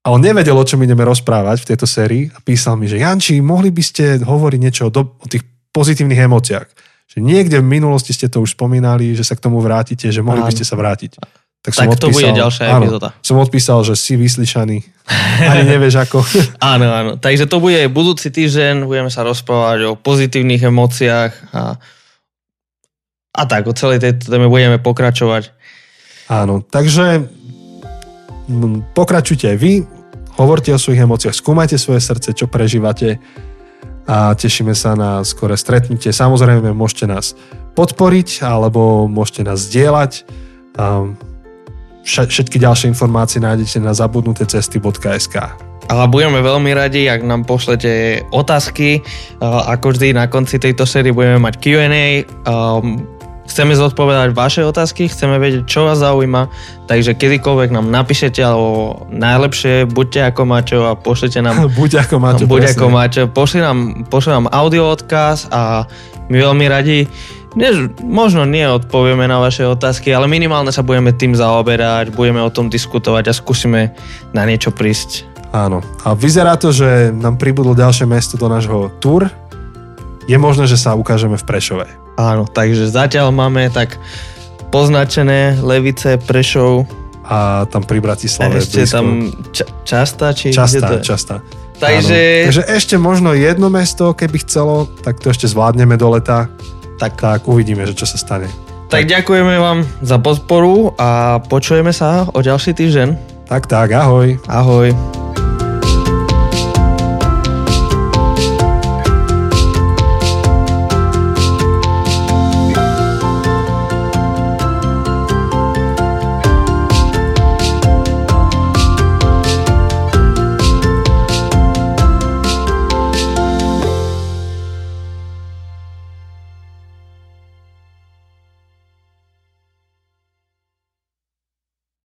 a on nevedel, o čom ideme rozprávať v tejto sérii a písal mi, že Janči, mohli by ste hovoriť niečo o, do, o tých pozitívnych emóciách. Že niekde v minulosti ste to už spomínali, že sa k tomu vrátite, že mohli Áno. by ste sa vrátiť. Tak, tak to bude ďalšia áno, epizóda. Som odpísal, že si vyslyšaný. Ani nevieš ako. áno, áno. Takže to bude budúci týždeň. Budeme sa rozprávať o pozitívnych emóciách a, a tak, o celej tejto téme budeme pokračovať. Áno, takže pokračujte aj vy, hovorte o svojich emóciách, skúmajte svoje srdce, čo prežívate a tešíme sa na skore stretnutie. Samozrejme, môžete nás podporiť alebo môžete nás zdieľať. Všetky ďalšie informácie nájdete na zabudnutecesty.sk ale budeme veľmi radi, ak nám pošlete otázky. Ako vždy na konci tejto série budeme mať Q&A. Chceme zodpovedať vaše otázky, chceme vedieť, čo vás zaujíma, takže kedykoľvek nám napíšete, alebo najlepšie buďte ako Mačo a pošlite nám... Buď ako Mačo, Buď ako Mačo. Pošli nám, pošli nám audio odkaz a my veľmi radi nie, možno nie odpovieme na vaše otázky, ale minimálne sa budeme tým zaoberať, budeme o tom diskutovať a skúsime na niečo prísť. Áno. A vyzerá to, že nám pribudlo ďalšie mesto do nášho tour. Je možné, že sa ukážeme v Prešove. Áno, takže zatiaľ máme tak poznačené Levice, Prešov. A tam pri Bratislave. Ešte blízko. tam ča- časta? Či časta, časta. Takže... Takže ešte možno jedno mesto, keby chcelo, tak to ešte zvládneme do leta tak, tak uvidíme, že čo sa stane. Tak, tak ďakujeme vám za podporu a počujeme sa o ďalší týždeň. Tak, tak, ahoj. Ahoj.